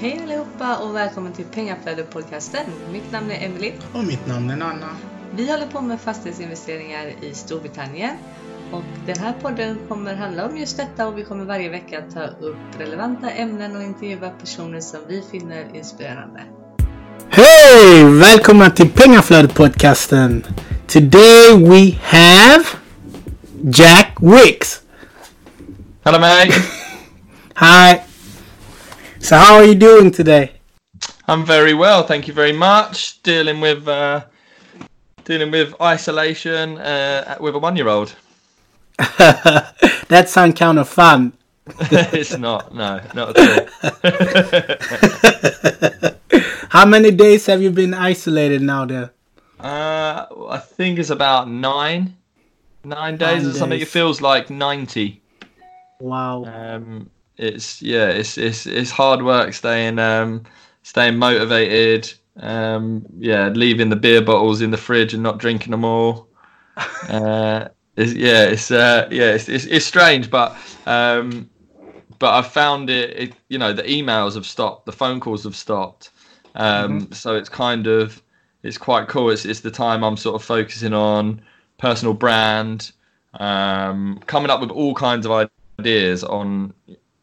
Hej allihopa och välkommen till Pengaflödet-podcasten. Mitt namn är Emily. Och mitt namn är Nanna. Vi håller på med fastighetsinvesteringar i Storbritannien. Och den här podden kommer handla om just detta och vi kommer varje vecka ta upp relevanta ämnen och intervjua personer som vi finner inspirerande. Hej! Välkomna till Pengaflödet-podcasten. Today we have Jack Wicks. Hello, mate. Hi. So how are you doing today? I'm very well, thank you very much. Dealing with uh, dealing with isolation uh, with a one-year-old. that sounds kind of fun. it's not, no, not at all. How many days have you been isolated now, there? Uh, I think it's about nine, nine days nine or something. Days. It feels like ninety. Wow. Um, it's yeah, it's it's it's hard work staying um staying motivated. Um, yeah, leaving the beer bottles in the fridge and not drinking them all. Uh, it's, yeah, it's uh, yeah, it's, it's, it's strange, but um, but I've found it, it. You know, the emails have stopped, the phone calls have stopped. Um, mm-hmm. so it's kind of it's quite cool. It's it's the time I'm sort of focusing on personal brand, um, coming up with all kinds of ideas on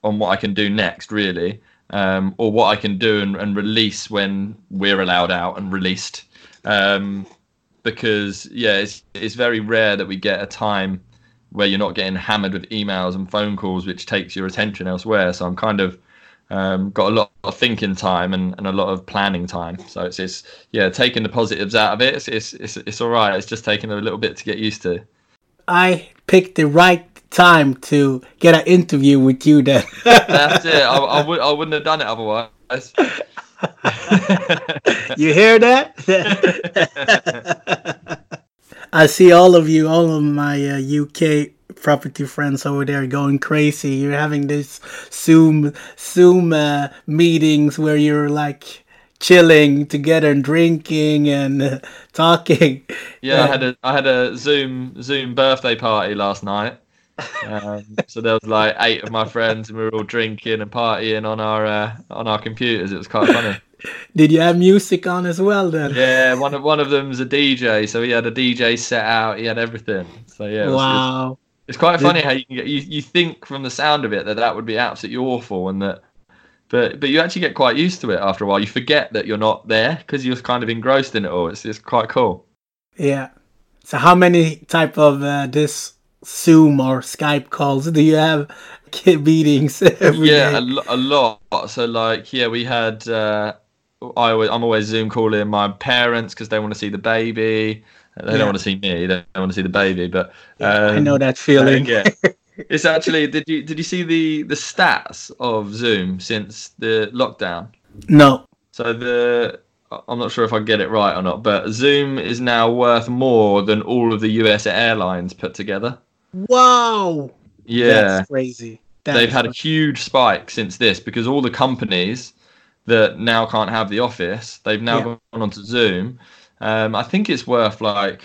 on what I can do next, really, um, or what I can do and, and, release when we're allowed out and released. Um, because yeah, it's it's very rare that we get a time where you're not getting hammered with emails and phone calls, which takes your attention elsewhere. So I'm kind of um, got a lot of thinking time and, and a lot of planning time. So it's, it's yeah, taking the positives out of it. It's, it's it's it's all right. It's just taking a little bit to get used to. I picked the right time to get an interview with you then. That's it. I, I, would, I wouldn't have done it otherwise. you hear that? I see all of you, all of my uh, UK property friends over there going crazy. You're having this Zoom Zoom uh, meetings where you're like chilling together and drinking and uh, talking. Yeah, I had a I had a Zoom Zoom birthday party last night. Um, so there was like eight of my friends, and we were all drinking and partying on our uh, on our computers. It was quite funny. Did you have music on as well then? Yeah, one of one of them's a DJ, so he had a DJ set out. He had everything. So yeah, it was, wow. It's, it's quite funny how you can get you, you think from the sound of it that that would be absolutely awful, and that but but you actually get quite used to it after a while. You forget that you're not there because you're kind of engrossed in it all. It's it's quite cool. Yeah. So how many type of uh, this Zoom or Skype calls do you have kid meetings yeah, a, a, lot. So like, yeah, we had. Uh, I always, I'm always Zoom calling my parents because they want to see the baby. They yeah. don't want to see me. They don't want to see the baby. But um, I know that feeling. yeah, it's actually. Did you did you see the the stats of Zoom since the lockdown? No. So the I'm not sure if I get it right or not, but Zoom is now worth more than all of the US airlines put together. Wow. Yeah. That's crazy. That They've had a huge spike since this because all the companies that now can't have the office, they've now yeah. gone onto Zoom. Um, I think it's worth like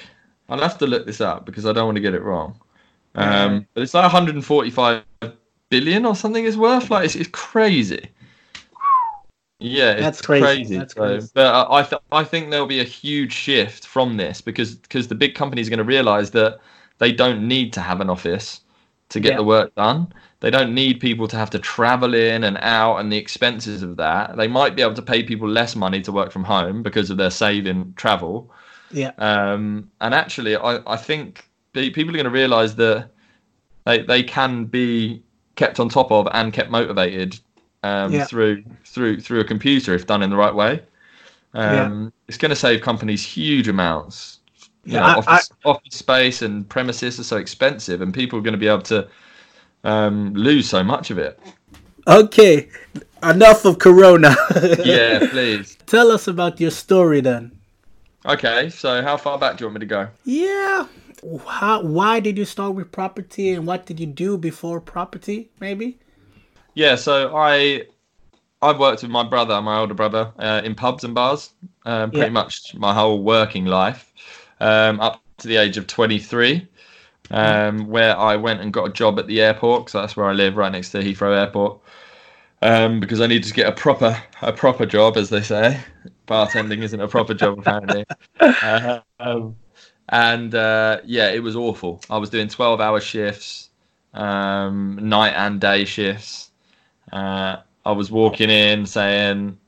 I'll have to look this up because I don't want to get it wrong. Um, but it's like 145 billion or something is worth. Like it's, it's crazy. Yeah, it's That's crazy. crazy. That's so, crazy. But I th- I think there'll be a huge shift from this because because the big companies are going to realize that they don't need to have an office to get yeah. the work done. They don't need people to have to travel in and out and the expenses of that. They might be able to pay people less money to work from home because of their saving travel. Yeah. Um, and actually, I, I think people are going to realize that they, they can be kept on top of and kept motivated um, yeah. through through through a computer if done in the right way. Um, yeah. It's going to save companies huge amounts yeah, know, I, office, I, office space and premises are so expensive, and people are going to be able to um, lose so much of it. Okay, enough of Corona. yeah, please. Tell us about your story then. Okay, so how far back do you want me to go? Yeah. How, why did you start with property and what did you do before property, maybe? Yeah, so I I've worked with my brother, my older brother, uh, in pubs and bars, um, pretty yeah. much my whole working life um, up to the age of 23, um, where I went and got a job at the airport because that's where I live, right next to Heathrow Airport. um, because I needed to get a proper a proper job, as they say. Bartending isn't a proper job apparently. Uh, um, and uh, yeah, it was awful. I was doing twelve hour shifts, um, night and day shifts. Uh, I was walking in saying,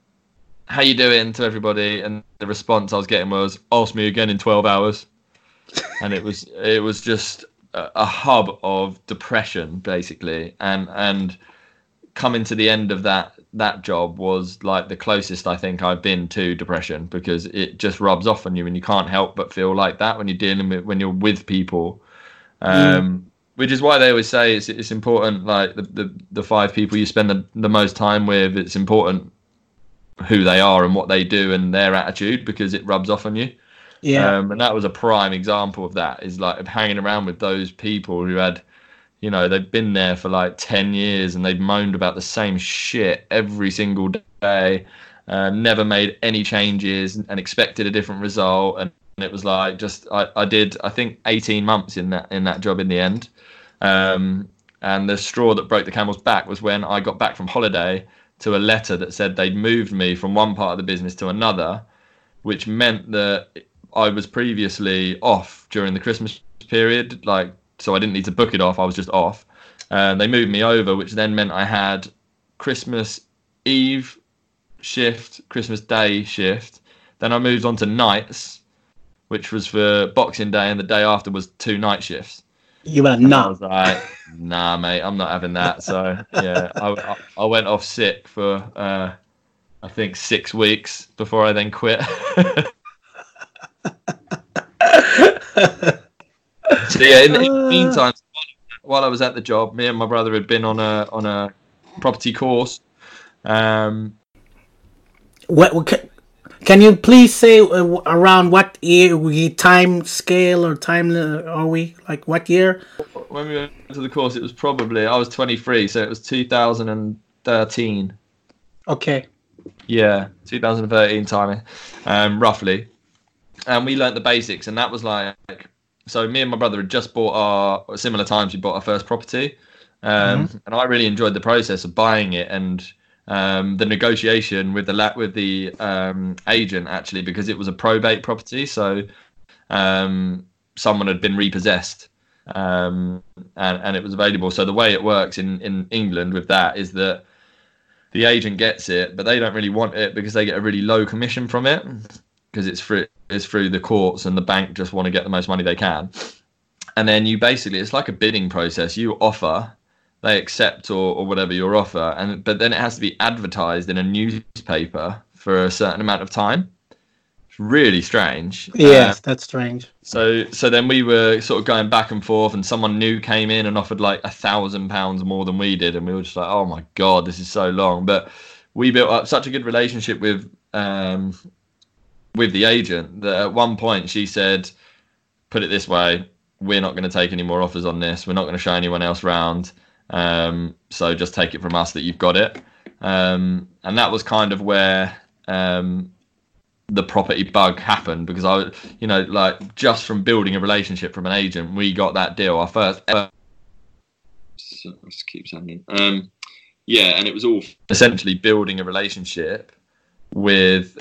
"How you doing?" to everybody, and the response I was getting was, "Ask me again in twelve hours." and it was it was just a, a hub of depression, basically, and and coming to the end of that that job was like the closest I think I've been to depression because it just rubs off on you and you can't help but feel like that when you're dealing with when you're with people. Um, mm. Which is why they always say it's it's important like the, the, the five people you spend the, the most time with it's important who they are and what they do and their attitude because it rubs off on you. Yeah. Um, and that was a prime example of that is like hanging around with those people who had you know they've been there for like 10 years and they've moaned about the same shit every single day uh, never made any changes and expected a different result and it was like just I, I did i think 18 months in that in that job in the end um, and the straw that broke the camel's back was when i got back from holiday to a letter that said they'd moved me from one part of the business to another which meant that i was previously off during the christmas period like so I didn't need to book it off. I was just off. And they moved me over, which then meant I had Christmas Eve shift, Christmas Day shift. Then I moved on to nights, which was for Boxing Day, and the day after was two night shifts. You were not. I was like, nah, mate, I'm not having that. So yeah, I, I went off sick for uh, I think six weeks before I then quit. so yeah, in, in the meantime, while I was at the job, me and my brother had been on a on a property course. Um, what, what can, you please say uh, around what year we time scale or time uh, are we like what year? When we went to the course, it was probably I was 23, so it was 2013. Okay. Yeah, 2013 timing, um, roughly. And we learnt the basics, and that was like so me and my brother had just bought our similar times we bought our first property um, mm-hmm. and i really enjoyed the process of buying it and um, the negotiation with the with the um, agent actually because it was a probate property so um, someone had been repossessed um, and, and it was available so the way it works in, in england with that is that the agent gets it but they don't really want it because they get a really low commission from it because it's through it's through the courts and the bank just want to get the most money they can. And then you basically it's like a bidding process. You offer, they accept or, or whatever your offer, and but then it has to be advertised in a newspaper for a certain amount of time. It's really strange. Yes, uh, that's strange. So so then we were sort of going back and forth, and someone new came in and offered like a thousand pounds more than we did, and we were just like, oh my god, this is so long. But we built up such a good relationship with um, with the agent that at one point she said, "Put it this way, we're not going to take any more offers on this. We're not going to show anyone else round. Um, so just take it from us that you've got it." Um, and that was kind of where um, the property bug happened because I, you know, like just from building a relationship from an agent, we got that deal. Our first ever. So, keeps happening. Um, yeah, and it was all essentially building a relationship with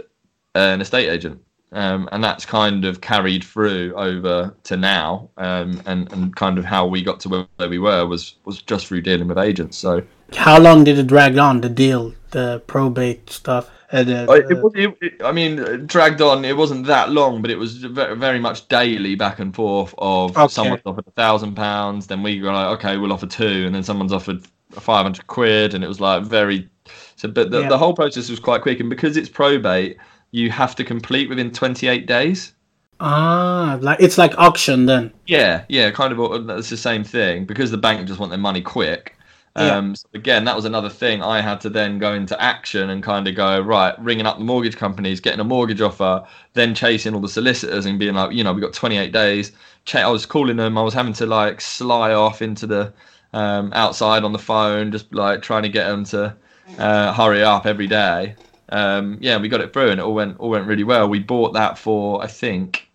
an estate agent. Um, and that's kind of carried through over to now, um, and and kind of how we got to where we were was was just through dealing with agents. So, how long did it drag on the deal, the probate stuff? Uh, it, it, it, I mean, dragged on. It wasn't that long, but it was very, very much daily back and forth. Of okay. someone's offered a thousand pounds, then we were like, okay, we'll offer two, and then someone's offered five hundred quid, and it was like very. So, but the, yeah. the whole process was quite quick, and because it's probate you have to complete within 28 days. Ah, like it's like auction then. Yeah, yeah, kind of. It's the same thing because the bank just want their money quick. Yeah. Um, so again, that was another thing I had to then go into action and kind of go right, ringing up the mortgage companies, getting a mortgage offer, then chasing all the solicitors and being like, you know, we got 28 days. I was calling them. I was having to like sly off into the um, outside on the phone, just like trying to get them to uh, hurry up every day um, yeah, we got it through, and it all went all went really well. We bought that for I think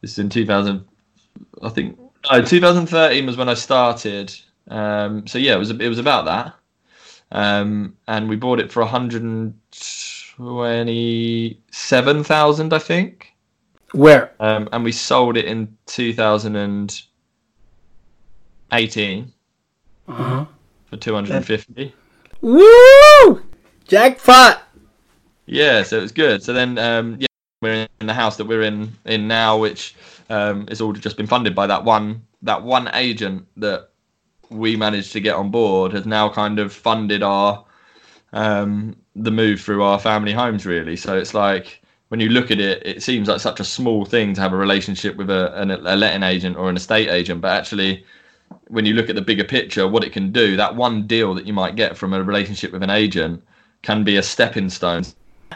this is in 2000. I think no, 2013 was when I started. Um, so yeah, it was it was about that. um, and we bought it for 127,000, I think. Where? Um, and we sold it in 2018 Uh-huh. for 250. Woo! Jackpot! Yeah, so it was good. So then, um, yeah, we're in the house that we're in in now, which um, is all just been funded by that one that one agent that we managed to get on board has now kind of funded our um, the move through our family homes really. So it's like when you look at it, it seems like such a small thing to have a relationship with a, an, a letting agent or an estate agent, but actually. When you look at the bigger picture, what it can do, that one deal that you might get from a relationship with an agent can be a stepping stone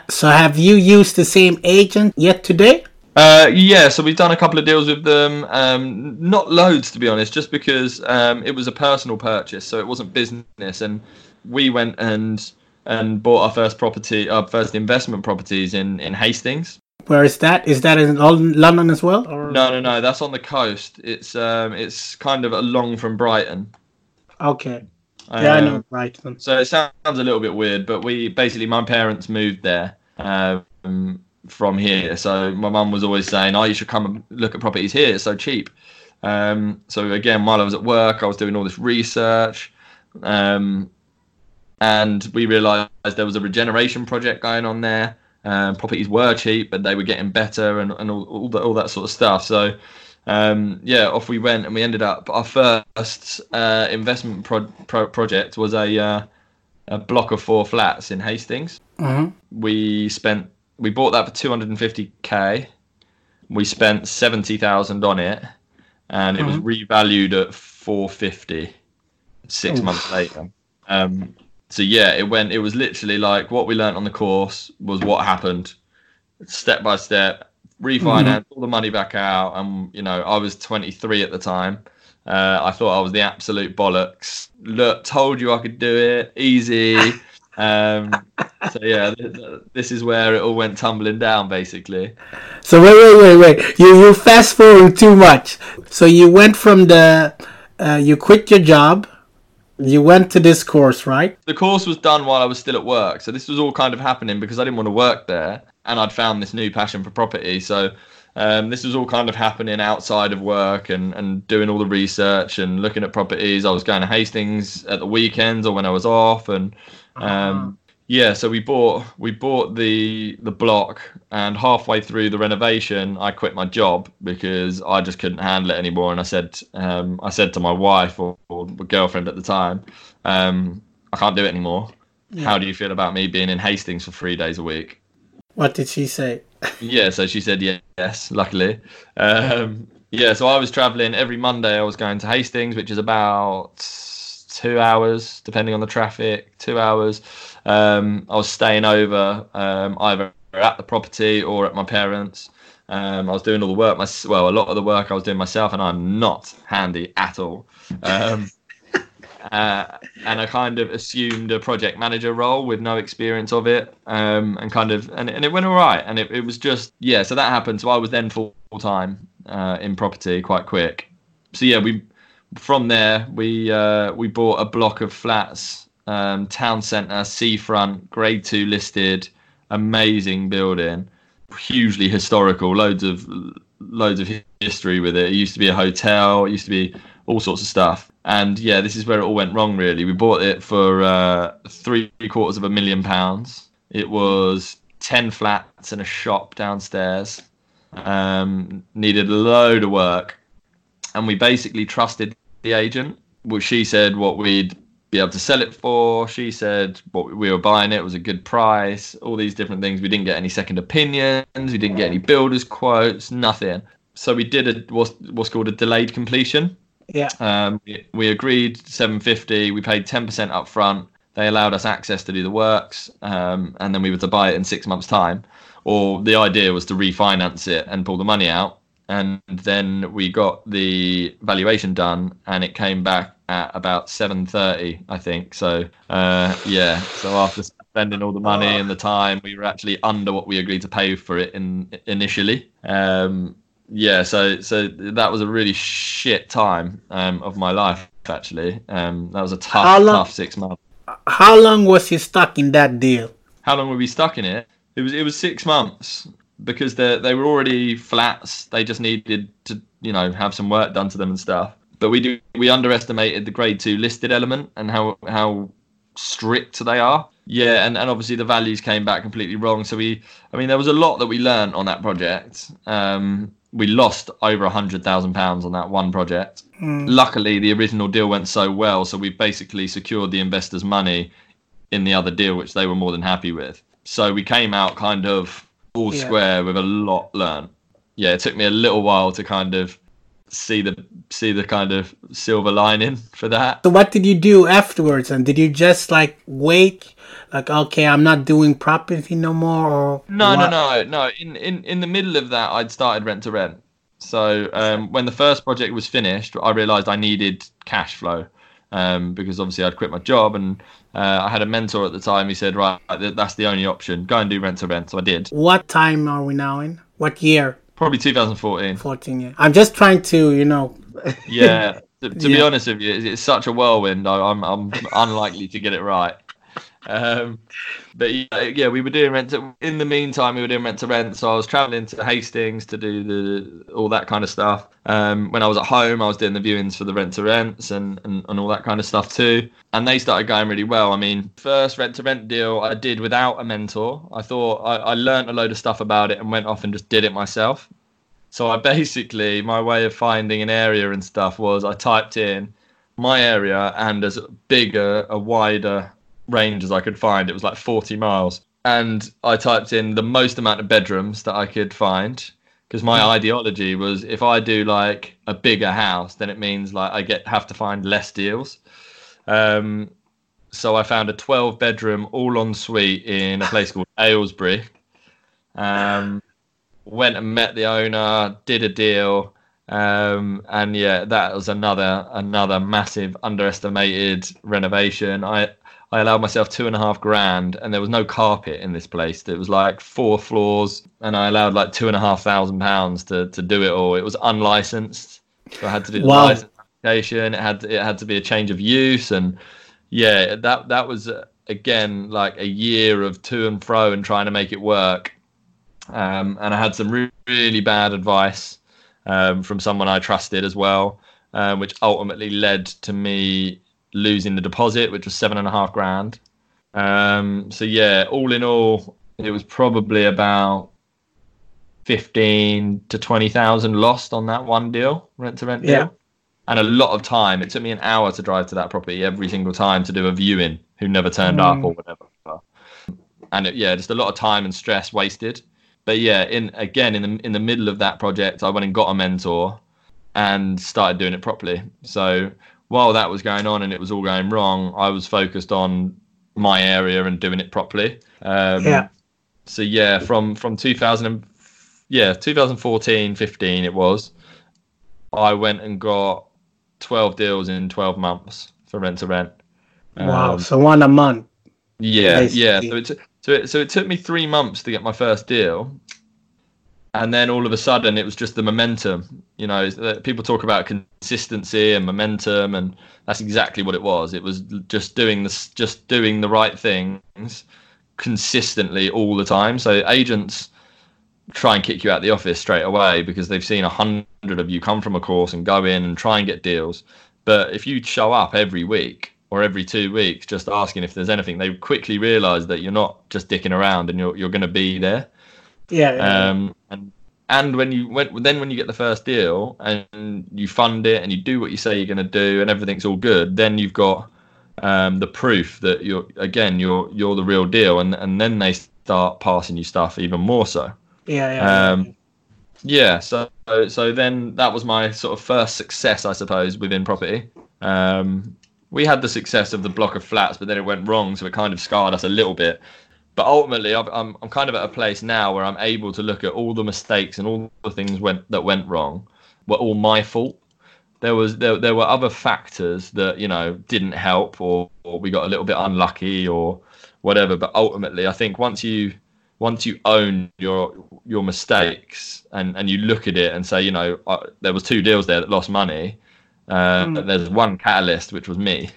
So have you used the same agent yet today? Uh, yeah, so we've done a couple of deals with them. Um, not loads, to be honest, just because um, it was a personal purchase, so it wasn't business. And we went and and bought our first property, our first investment properties in in Hastings. Where is that? Is that in London as well? Or? No, no, no, that's on the coast. It's um, it's kind of along from Brighton. Okay. Yeah, I Um, know. Right. So it sounds a little bit weird, but we basically my parents moved there um, from here. So my mum was always saying, "Oh, you should come and look at properties here. It's so cheap." Um, so again, while I was at work, I was doing all this research, um, and we realised there was a regeneration project going on there. Um, properties were cheap, but they were getting better, and, and all, all, that, all that sort of stuff. So um, yeah, off we went, and we ended up. Our first uh, investment pro- pro- project was a uh, a block of four flats in Hastings. Mhm. We spent we bought that for two hundred and fifty k. We spent seventy thousand on it, and it was revalued at four fifty. Six Oof. months later. Um, so yeah, it went. It was literally like what we learnt on the course was what happened, step by step. Refinance all the money back out, and you know I was 23 at the time. Uh, I thought I was the absolute bollocks. Look, told you I could do it, easy. Um, so yeah, th- th- this is where it all went tumbling down, basically. So wait, wait, wait, wait. You you fast forward too much. So you went from the, uh, you quit your job, you went to this course, right? the course was done while I was still at work. So this was all kind of happening because I didn't want to work there and I'd found this new passion for property. So um, this was all kind of happening outside of work and, and doing all the research and looking at properties. I was going to Hastings at the weekends or when I was off and um, yeah, so we bought we bought the the block and halfway through the renovation I quit my job because I just couldn't handle it anymore and I said um, I said to my wife or, or girlfriend at the time um, I can't do it anymore. How do you feel about me being in Hastings for three days a week? What did she say? Yeah, so she said yes, luckily. Um, yeah, so I was traveling every Monday. I was going to Hastings, which is about two hours, depending on the traffic, two hours. Um, I was staying over um, either at the property or at my parents'. Um, I was doing all the work, my, well, a lot of the work I was doing myself, and I'm not handy at all. Um, uh, and I kind of assumed a project manager role with no experience of it, um, and kind of, and, and it went all right. And it, it was just, yeah. So that happened. So I was then full time uh, in property quite quick. So yeah, we from there we uh, we bought a block of flats, um, town centre, seafront, grade two listed, amazing building, hugely historical, loads of loads of history with it. It used to be a hotel. It used to be all sorts of stuff. And yeah, this is where it all went wrong. Really, we bought it for uh, three quarters of a million pounds. It was ten flats and a shop downstairs. Um, needed a load of work, and we basically trusted the agent. Which she said what we'd be able to sell it for. She said what we were buying it was a good price. All these different things. We didn't get any second opinions. We didn't get any builders quotes. Nothing. So we did a what's what's called a delayed completion. Yeah. Um, we, we agreed 750. We paid 10% up front. They allowed us access to do the works, um, and then we were to buy it in six months' time. Or the idea was to refinance it and pull the money out. And then we got the valuation done, and it came back at about 7:30, I think. So uh, yeah. So after spending all the money and the time, we were actually under what we agreed to pay for it in initially. Um, yeah, so so that was a really shit time um, of my life. Actually, um, that was a tough, long- tough six months. how long was he stuck in that deal? How long were we stuck in it? It was it was six months because they they were already flats. They just needed to you know have some work done to them and stuff. But we do we underestimated the grade two listed element and how how strict they are. Yeah, and, and obviously the values came back completely wrong. So we, I mean, there was a lot that we learned on that project. Um, we lost over a hundred thousand pounds on that one project. Mm. Luckily, the original deal went so well, so we basically secured the investors' money in the other deal, which they were more than happy with. So we came out kind of all Yeah. square with a lot learned. Yeah, it took me a little while to kind of see the see the kind of silver lining for that. So what did you do afterwards? And did you just like wait, like okay, I'm not doing property no more? Or No, what? no, no, no. In, in in the middle of that, I'd started rent to rent. So um, when the first project was finished, I realised I needed cash flow um, because obviously I'd quit my job, and uh, I had a mentor at the time. He said, "Right, that's the only option. Go and do rent to rent." So I did. What time are we now in? What year? Probably 2014. 14 years. I'm just trying to, you know. Yeah. to to be honest with you, it's, it's such a whirlwind. I, I'm I'm unlikely to get it right. Um, but yeah, yeah, we were doing rent. To, in the meantime, we were doing rent to rent. So I was traveling to Hastings to do the all that kind of stuff. Um, when I was at home, I was doing the viewings for the rent to rents and, and and all that kind of stuff too. And they started going really well. I mean, first rent to rent deal I did without a mentor. I thought I, I learned a load of stuff about it and went off and just did it myself. So I basically my way of finding an area and stuff was I typed in my area and as big a, a wider range as I could find. It was like 40 miles. And I typed in the most amount of bedrooms that I could find because my ideology was if I do like a bigger house, then it means like I get have to find less deals. Um, so I found a 12 bedroom all en suite in a place called Aylesbury. Um, went and met the owner, did a deal, um, and yeah, that was another another massive underestimated renovation. I I allowed myself two and a half grand, and there was no carpet in this place. It was like four floors, and I allowed like two and a half thousand pounds to to do it all. It was unlicensed, so I had to do the Wow. license application. It had it had to be a change of use, and yeah, that that was uh, again like a year of to and fro and trying to make it work. Um, and I had some re- really bad advice um, from someone I trusted as well, um, which ultimately led to me losing the deposit, which was seven and a half grand. Um, so yeah, all in all, it was probably about fifteen to twenty thousand lost on that one deal, rent to rent deal, and a lot of time. It took me an hour to drive to that property every single time to do a viewing who never turned up Mm. or whatever. And it, yeah, just a lot of time and stress wasted. But yeah, in again in the in the middle of that project, I went and got a mentor and started doing it properly. So while that was going on and it was all going wrong, I was focused on my area and doing it properly. Um, Yeah. So yeah, from from 2000 and, yeah 2014 15 it was. I went and got 12 deals in 12 months for rent to rent. Wow. Um, so one a month. yeah, yeah. So it, t- so it so it took me three months to get my first deal, and then all of a sudden it was just the momentum. You know, people talk about consistency and momentum, and that's exactly what it was. It was just doing this, just doing the right things consistently all the time. So agents try and kick you out the office straight away because they've seen a hundred of you come from a course and go in and try and get deals. But if you show up every week or every two weeks just asking if there's anything, they quickly realise that you're not just dicking around and you're you're going to be there. Yeah. yeah. Um, and and when you when, then when you get the first deal and you fund it and you do what you say you're going to do and everything's all good, then you've got um, the proof that you're again you're you're the real deal, and and then they start passing you stuff even more so. yeah. Yeah. Um, yeah, so so then that was my sort of first success, I suppose, within property. Um, we had the success of the block of flats, but then it went wrong, so it kind of scarred us a little bit. But ultimately, I've, I'm I'm kind of at a place now where I'm able to look at all the mistakes and all the things went that went wrong were all my fault. There was there there were other factors that you know didn't help, or, or we got a little bit unlucky, or whatever. But ultimately, I think once you once you own your your mistakes and and you look at it and say, you know, uh, there was two deals there that lost money. Uh, Mm. There's one catalyst, which was me.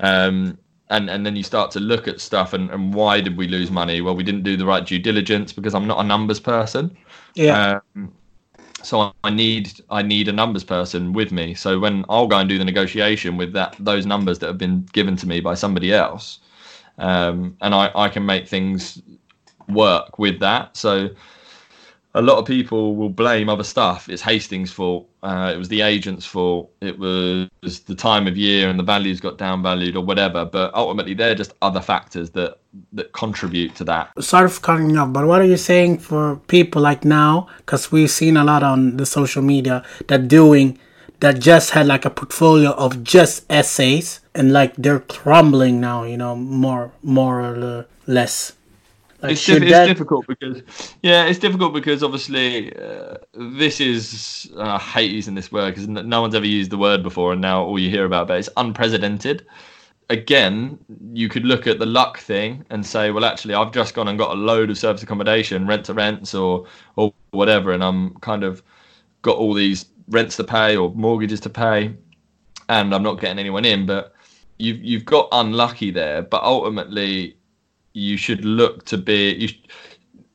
Um, and and then you start to look at stuff and, and why did we lose money? Well, we didn't do the right due diligence because I'm not a numbers person. Yeah. Um, so I need I need a numbers person with me. So when I'll go and do the negotiation with that those numbers that have been given to me by somebody else, um, and I, I can make things work with that. So a lot of people will blame other stuff. It's Hastings' fault. Uh, it was the agent's fault. It was the time of year and the values got downvalued or whatever. But ultimately, they're just other factors that that contribute to that. Sorry for cutting you off, but what are you saying for people like now? Because we've seen a lot on the social media that doing that just had like a portfolio of just SAs and like they're crumbling now. You know, more more or less. Like, it's, diff- it's difficult because yeah it's difficult because obviously uh, this is uh, i hate using this word because no one's ever used the word before and now all you hear about it is unprecedented. Again you could look at the luck thing and say well actually i've just gone and got a load of service accommodation rent to rents or or whatever and i'm kind of got all these rents to pay or mortgages to pay and i'm not getting anyone in but you've you've got unlucky there. But ultimately you should look to be you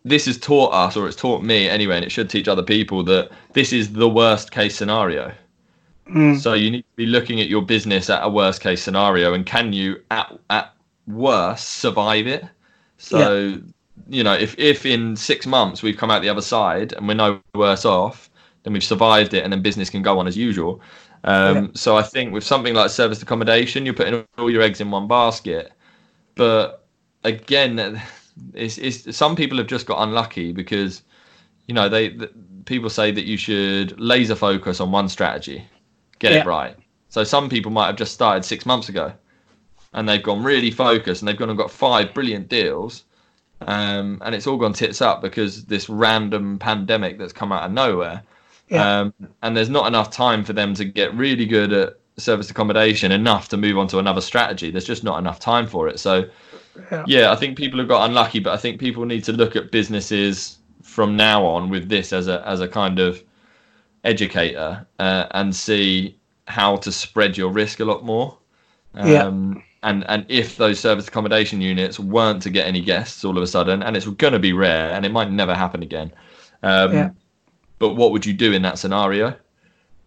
this has taught us or it's taught me anyway and it should teach other people that this is the worst case scenario mm. so you need to be looking at your business at a worst case scenario and can you at at worst survive it so yeah. you know if if in six months we've come out the other side and we're no worse off then we've survived it and then business can go on as usual um, yeah. so i think with something like service accommodation you're putting all your eggs in one basket but again, it's, it's, some people have just got unlucky because you know they the, people say that you should laser focus on one strategy, get yeah. it right. So some people might have just started six months ago, and they've gone really focused, and they've gone and got five brilliant deals, um, and it's all gone tits up because this random pandemic that's come out of nowhere. Yeah. Um, and there's not enough time for them to get really good at service accommodation enough to move on to another strategy. There's just not enough time for it. So yeah. yeah, I think people have got unlucky, but I think people need to look at businesses from now on with this as a as a kind of educator uh, and see how to spread your risk a lot more. Um, yeah. And and if those service accommodation units weren't to get any guests all of a sudden, and it's going to be rare, and it might never happen again. Um, yeah. But what would you do in that scenario?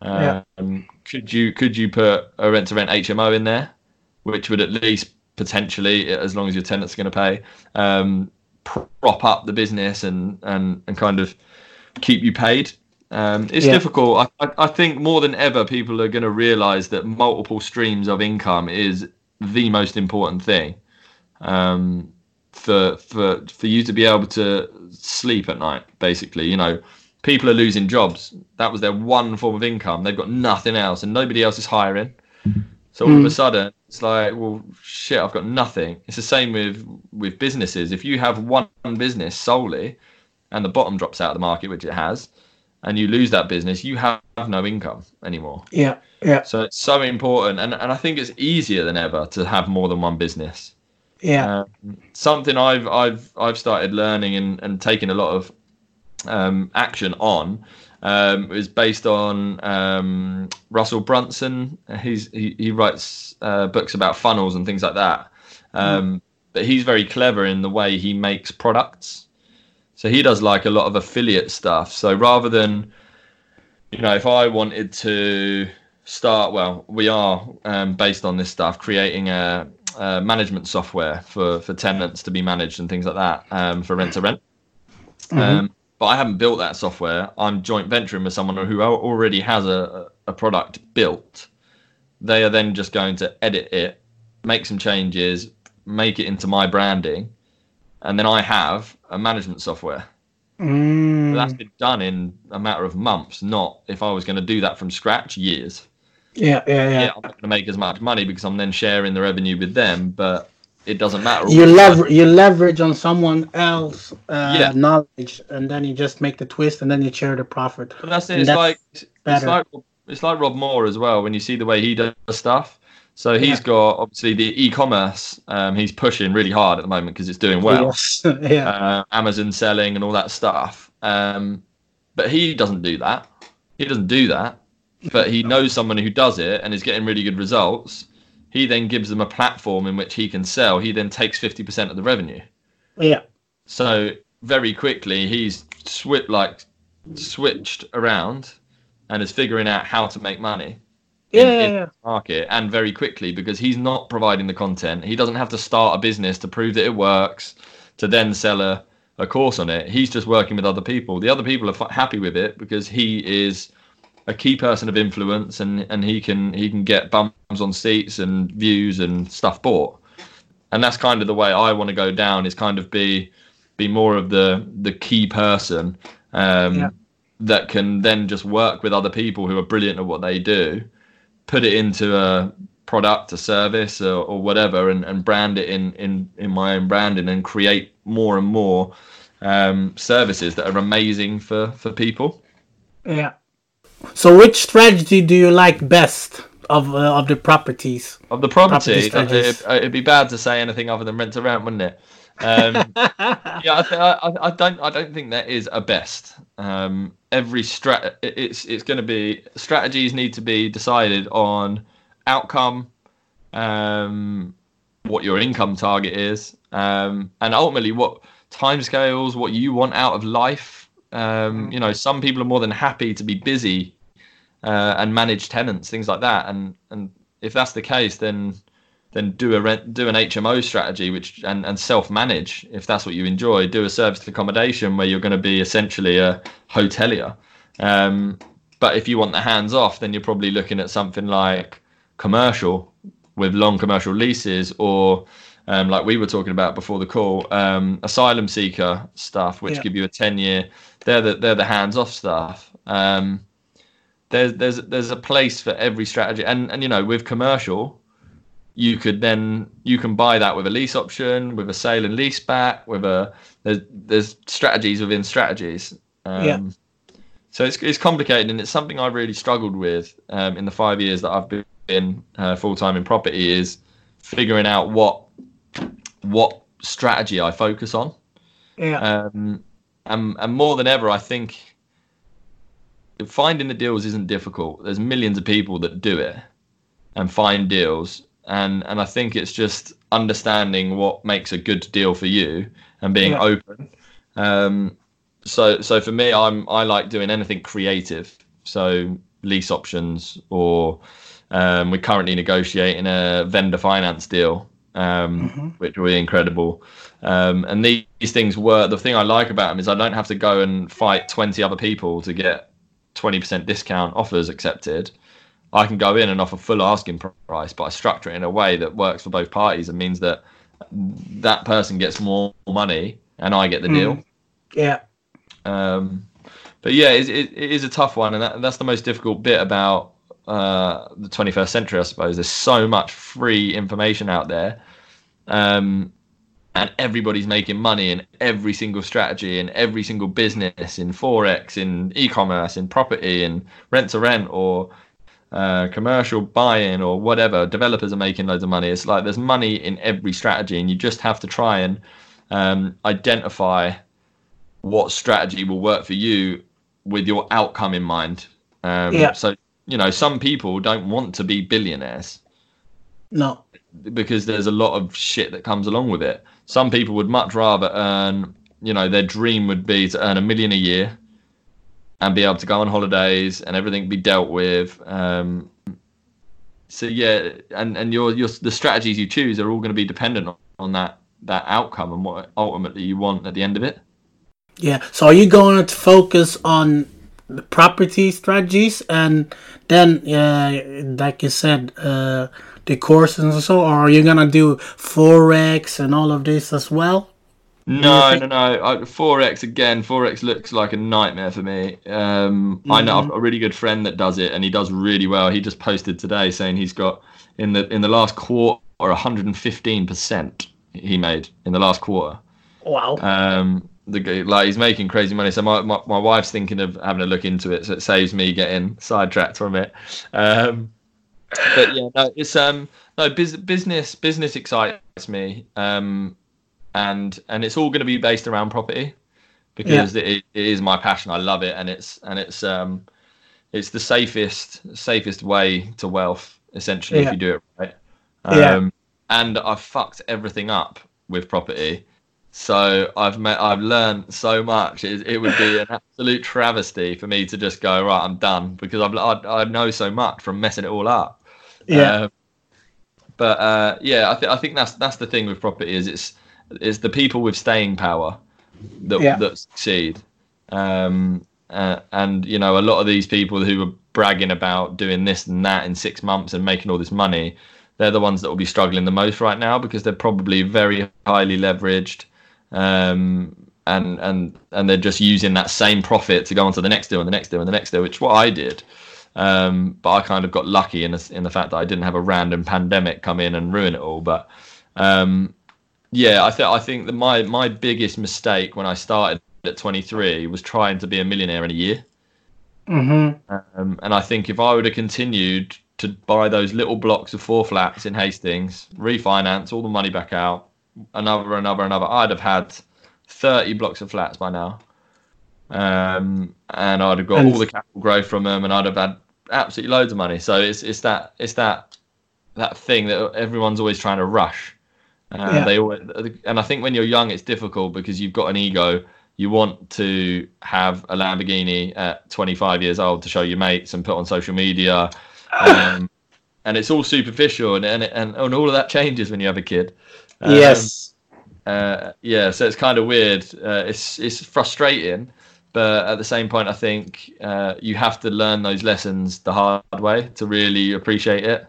Um, yeah. Could you could you put a rent to rent HMO in there, which would at least potentially, as long as your tenants are going to pay, um, prop up the business and, and, and kind of keep you paid. Um, it's yeah. difficult. I, I think more than ever, people are going to realize that multiple streams of income is the most important thing um, for for for you to be able to sleep at night. Basically, you know, people are losing jobs. That was their one form of income. They've got nothing else, and nobody else is hiring. So all mm. of a hmm. sudden, it's like, well, shit, I've got nothing. It's the same with with businesses. If you have one business solely, and the bottom drops out of the market, which it has, and you lose that business, you have no income anymore. Yeah, yeah. So it's so important, and and I think it's easier than ever to have more than one business. Yeah. Um, something I've I've I've started learning and and taking a lot of um, action on um, is based on um, Russell Brunson. He's he, he writes uh, books about funnels and things like that. Um, mm. But he's very clever in the way he makes products. So he does like a lot of affiliate stuff. So rather than, you know, if I wanted to start, well, we are um, based on this stuff, creating a, a, management software for for tenants to be managed and things like that um, for rent to rent. Mm-hmm. Um, but I haven't built that software. I'm joint venturing with someone who already has a, a product built. They are then just going to edit it, make some changes, make it into my branding, and then I have a management software. Mm. That's been done in a matter of months, not if I was going to do that from scratch, years. Yeah, yeah, yeah. yeah I'm not going to make as much money because I'm then sharing the revenue with them, but it doesn't matter. You lever you leverage on someone else uh, yeah. knowledge, and then you just make the twist, and then you share the profit. But that's it. It's that's like it's like it's like Rob Moore as well. When you see the way he does stuff, so he's yeah. got obviously the e-commerce. Um, he's pushing really hard at the moment because it's doing well. Yes. yeah. Uh, Amazon selling and all that stuff. Um, but he doesn't do that. He doesn't do that. But he knows someone who does it and is getting really good results he then gives them a platform in which he can sell. He then takes fifty percent of the revenue. Yeah. So very quickly he's swi- like switched around and is figuring out how to make money Yeah, in- yeah, in yeah. the market and very quickly because he's not providing the content. He doesn't have to start a business to prove that it works to then sell a, a course on it. He's just working with other people. The other people are f- happy with it because he is a key person of influence and, and he can he can get bums on seats and views and stuff bought. And that's kind of the way I want to go down is kind of be be more of the the key person um, Yeah. that can then just work with other people who are brilliant at what they do put it into a product, a service, or, or whatever, and, and brand it in, in, in my own branding and create more and more um, services that are amazing for, for people. Yeah. So, which strategy do you like best of uh, of the properties? Of the property, Property it, it'd be bad to say anything other than rent to rent, wouldn't it? Um, yeah, I, th- I, I don't. I don't think there is a best. Um, every strat, it's it's going to be strategies need to be decided on outcome, um, what your income target is, um, and ultimately what timescales, what you want out of life. Um, you know, some people are more than happy to be busy uh, and manage tenants, things like that. And and if that's the case, then then do a rent, do an HMO strategy, which and, and self manage if that's what you enjoy. Do a serviced accommodation where you're going to be essentially a hotelier. Um, but if you want the hands off, then you're probably looking at something like commercial with long commercial leases or um, like we were talking about before the call, um, asylum seeker stuff, which Yeah. give you a ten year. They're the they're the hands off stuff. Um, there's there's there's a place for every strategy, and and you know with commercial, you could then you can buy that with a lease option, with a sale and lease back, with a there's there's strategies within strategies. Um, Yeah. So it's it's complicated, and it's something I've really struggled with um, in the five years that I've been uh, full time in property is figuring out what what strategy I focus on. Yeah. Um, and, and more than ever, I think finding the deals isn't difficult. There's millions of people that do it and find deals. And, and I think it's just understanding what makes a good deal for you and being Yeah. open. Um, so so for me, I'm I like doing anything creative. So lease options, or um, we're currently negotiating a vendor finance deal, um, which will be incredible. Um, and these, these things work. The thing I like about them is I don't have to go and fight 20 other people to get 20% discount offers accepted. I can go in and offer full asking price, but I structure it in a way that works for both parties and means that that person gets more money and I get the deal. Yeah. Um, but yeah, it, it, it is a tough one, and that, that's the most difficult bit about uh, the 21st century, I suppose. There's so much free information out there, um, and everybody's making money in every single strategy, in every single business, in forex, in e-commerce, in property, in rent to rent, or uh, commercial buy-in, or whatever. Developers are making loads of money. It's like there's money in every strategy, and you just have to try and um, identify what strategy will work for you with your outcome in mind. Um, Yeah. So, you know, some people don't want to be billionaires No. Because there's a lot of shit that comes along with it. Some people would much rather earn, you know, their dream would be to earn a million a year and be able to go on holidays and everything be dealt with. Um, so yeah, and and your your the strategies you choose are all going to be dependent on, on that that outcome and what ultimately you want at the end of it. Yeah. So are you going to focus on the property strategies and then, uh, like you said, uh, the courses and so, or are you gonna do forex and all of this as well? No, no, no. Forex again. Forex looks like a nightmare for me. Um, I know I've got a really good friend that does it, and he does really well. He just posted today saying he's got in the in the last quarter or 115 percent he made in the last quarter. Wow. Um, the like he's making crazy money. So my, my my wife's thinking of having a look into it, so it saves me getting sidetracked from it. Um, but yeah, no, it's um no bus- business business excites me. Um, and and it's all going to be based around property because it, it is my passion. I love it, and it's and it's um it's the safest safest way to wealth essentially Yeah. if you do it right. Um, Yeah. And I fucked everything up with property. So I've met, I've learned so much. It, it would be an absolute travesty for me to just go right. I'm done because I've, I, I know so much from messing it all up. Yeah. Um, but uh, yeah, I, th- I think that's that's the thing with property is it's it's the people with staying power that Yeah. that succeed. Um, uh, and you know, a lot of these people who are bragging about doing this and that in six months and making all this money, they're the ones that will be struggling the most right now because they're probably very highly leveraged. Um, and and and they're just using that same profit to go on to the next deal and the next deal and the next deal, which is what I did. Um, but I kind of got lucky in the, in the fact that I didn't have a random pandemic come in and ruin it all. But um, yeah, I think I think that my my biggest mistake when I started at 23 was trying to be a millionaire in a year. Mm-hmm. Um, and I think if I would have continued to buy those little blocks of four flats in Hastings, refinance all the money back out, another, another, another, I'd have had 30 blocks of flats by now. Um, and I'd have got And- all the capital growth from them, and I'd have had absolutely loads of money. So it's it's that it's that that thing that everyone's always trying to rush. Uh, Yeah. They always, and I think when you're young, it's difficult because you've got an ego. You want to have a Lamborghini at 25 years old to show your mates and put on social media, um, and it's all superficial, and and, and and all of that changes when you have a kid. Um, yes. uh, yeah, so it's kind of weird. Uh, it's it's frustrating, but at the same point, I think uh, you have to learn those lessons the hard way to really appreciate it.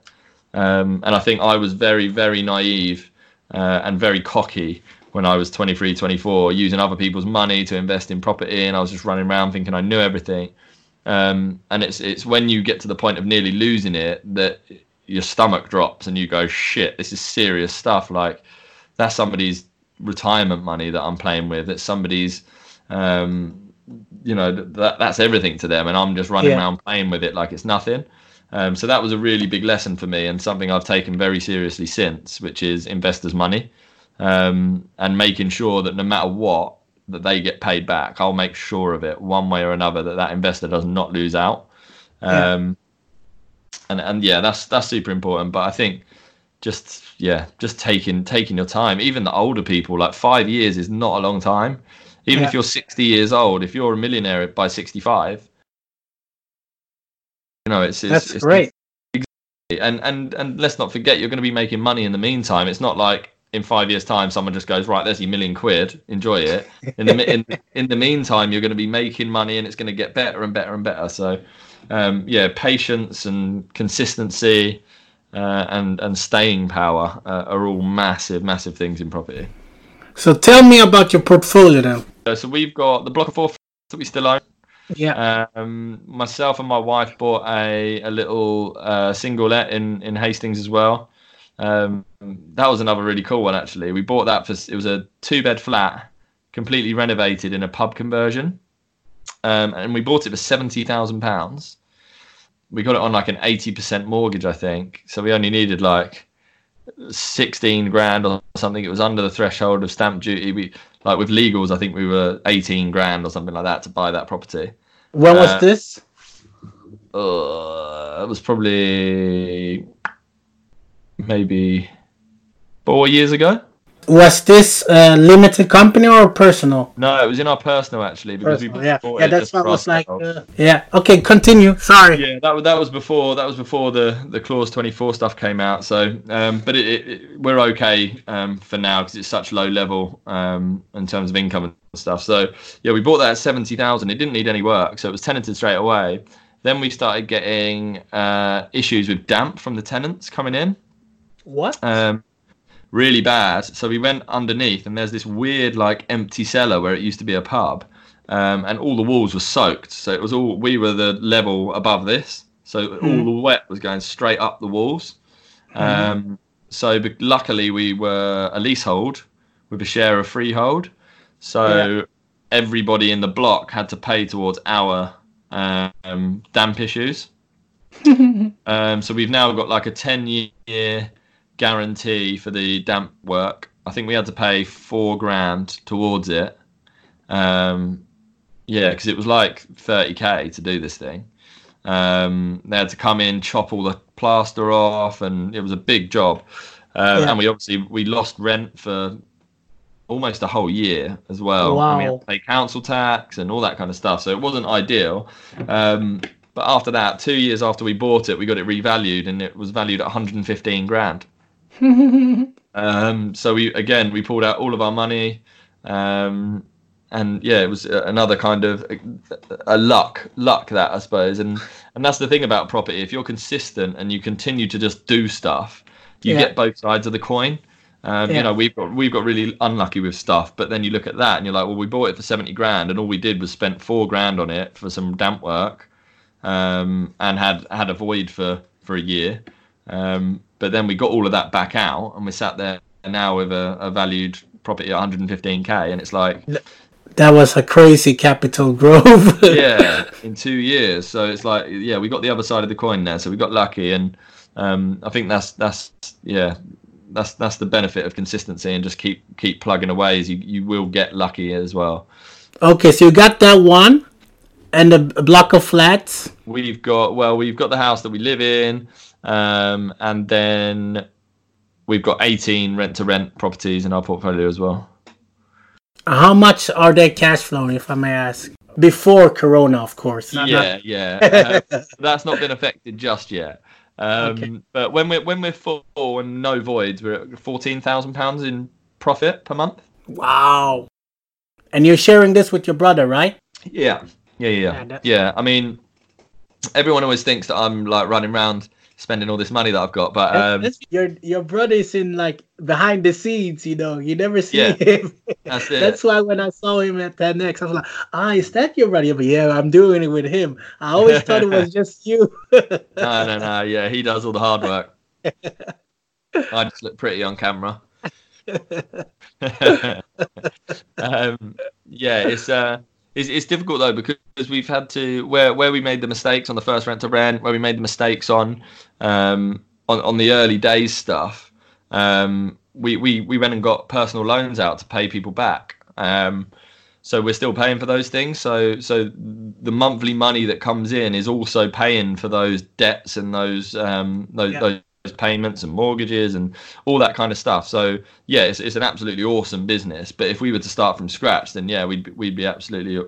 Um, and I think I was very, very naive uh, and very cocky when I was 23, 24, using other people's money to invest in property, and I was just running around thinking I knew everything. Um, and it's it's when you get to the point of nearly losing it that your stomach drops and you go, shit, this is serious stuff. Like that's somebody's retirement money that I'm playing with. It's somebody's, um, you know, that that's everything to them, and I'm just running Yeah. around playing with it like it's nothing. Um, so that was a really big lesson for me, and something I've taken very seriously since, which is investors' money, um, and making sure that no matter what, that they get paid back. I'll make sure of it one way or another that that investor does not lose out. Yeah. Um, and and yeah, that's that's super important. But I think just yeah, just taking taking your time. Even the older people, like five years is not a long time. Even Yeah. if you're 60 years old, if you're a millionaire by 65, you know it's, it's That's it's, great. and and and let's not forget you're going to be making money in the meantime. It's not like in five years' time someone just goes right, there's your million quid, enjoy it. In the in, in the meantime, you're going to be making money, and it's going to get better and better and better. So, um, yeah, patience and consistency uh, and and staying power uh, are all massive, massive things in property. So tell me about your portfolio then. Uh, so we've got the block of four flats that we still own. Yeah. Um, myself and my wife bought a, a little uh, single let in, in Hastings as well. Um, that was another really cool one actually. We bought that for it was a two bed flat, completely renovated in a pub conversion, um, and we bought it for seventy thousand pounds. We got it on like an eighty percent mortgage, I think. So we only needed like sixteen grand or something. It was under the threshold of stamp duty. We like with legals, I think we were eighteen grand or something like that to buy that property. When was uh, this? Uh, it was probably maybe four years ago. Was this a limited company or personal? No, it was in our personal actually because Personal, we yeah. Yeah, that's what was like. Uh, yeah. Okay, continue. Sorry. Yeah, that was that was before that was before the the clause twenty four stuff came out. So, um, but it, it, it- we're okay um, for now because it's such low level um, in terms of income and stuff. So, yeah, we bought that at seventy thousand. It didn't need any work, so it was tenanted straight away. Then we started getting uh, issues with damp from the tenants coming in. What? um, really bad. So we went underneath, and there's this weird, like, empty cellar where it used to be a pub, um, and all the walls were soaked. So it was all we were the level above this, so all the wet was going straight up the walls. Um, so be- luckily we were a leasehold with a share of freehold, so everybody in the block had to pay towards our um, damp issues. Um, so we've now got like a 10 year guarantee for the damp work. I think we had to pay four grand towards it. Um, yeah, because it was like 30k to do this thing. Um, they had to come in, chop all the plaster off, and it was a big job. Um, Yeah. And we obviously we lost rent for almost a whole year as well. And we had to pay council tax and all that kind of stuff. So it wasn't ideal. Um, but after that, two years after we bought it, we got it revalued, and it was valued at 115 grand. Um, so we again we pulled out all of our money, um, and yeah, it was another kind of a, a luck luck that I suppose, and and that's the thing about property. If you're consistent and you continue to just do stuff, you Yeah. get both sides of the coin. Um, Yeah. You know, we've got we've got really unlucky with stuff, but then you look at that and you're like, well, we bought it for seventy grand, and all we did was spent four grand on it for some damp work, um, and had had a void for for a year. Um, but then we got all of that back out, and we sat there now with a, a valued property at 115k, and it's like, That was a crazy capital growth. yeah, in two years. So it's like, yeah, we got the other side of the coin there. So we got lucky, and um, I think that's that's yeah, that's that's the benefit of consistency and just keep keep plugging away. Is you you will get lucky as well. Okay, so you got that one, and a, a block of flats. We've got well, we've got the house that we live in, um, and then we've got 18 rent to rent properties in our portfolio as well. How much are they cash flowing, if I may ask? Before Corona, of course. Not- yeah, not- yeah. Uh, that's not been affected just yet. Um, Okay. But when we're when we're full and no voids, we're at fourteen thousand pounds in profit per month. Wow. And you're sharing this with your brother, right? Yeah, yeah, yeah, Yeah, yeah. yeah. I mean, everyone always thinks that I'm like running around spending all this money that I've got, but um, your your brother is in like behind the scenes, you know. You never see Yeah. him. that's it. That's why when I saw him at 10X, I was like, ah, is that your brother? But yeah, I'm doing it with him. I always thought it was just you. no, no, no. Yeah, he does all the hard work. I just look pretty on camera. um, yeah, it's uh, it's, it's difficult though because we've had to where where we made the mistakes on the first rent to rent, where we made the mistakes on um, on on the early days stuff. Um, we, we we went and got personal loans out to pay people back. Um, so we're still paying for those things. So so the monthly money that comes in is also paying for those debts and those um, those, Yeah. those payments and mortgages and all that kind of stuff. So yeah, it's, it's an absolutely awesome business. But if we were to start from scratch, then yeah, we'd we'd be absolutely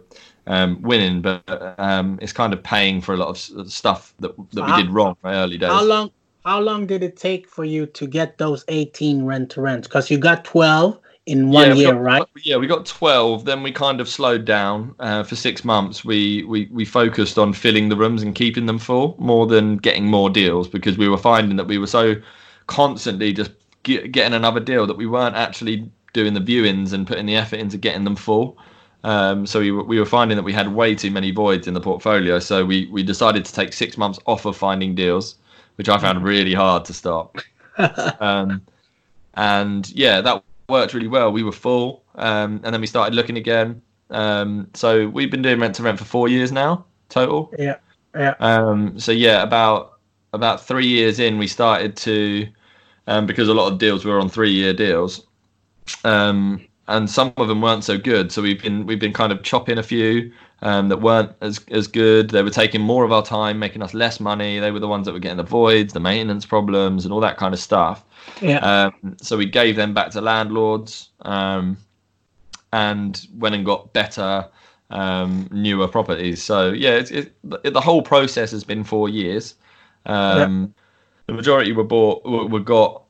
um, winning. But um, it's kind of paying for a lot of stuff that that we How- did wrong in early days. how long how long did it take for you to get those 18 rent to rent? Because you got 12 in one yeah, year, got- right? Yeah, we got twelve. Then we kind of slowed down uh, for six months. We, we we focused on filling the rooms and keeping them full more than getting more deals because we were finding that we were so constantly just get, getting another deal that we weren't actually doing the viewings and putting the effort into getting them full. Um, so we were, we were finding that we had way too many voids in the portfolio. So we, we decided to take six months off of finding deals, which I found really hard to stop. um, and yeah, that worked really well. We were full, um, and then we started looking again. Um, so we've been doing rent to rent for four years now total. Yeah. Yeah. Um, so yeah, about about three years in, we started to um, because a lot of deals were on three year deals, um, and some of them weren't so good. So we've been we've been kind of chopping a few um, that weren't as as good. They were taking more of our time, making us less money. They were the ones that were getting the voids, the maintenance problems, and all that kind of stuff. Yeah. Um, so we gave them back to landlords um, and went and got better, um, newer properties. So yeah, it's, it, the whole process has been four years. Um, The majority were bought were, were got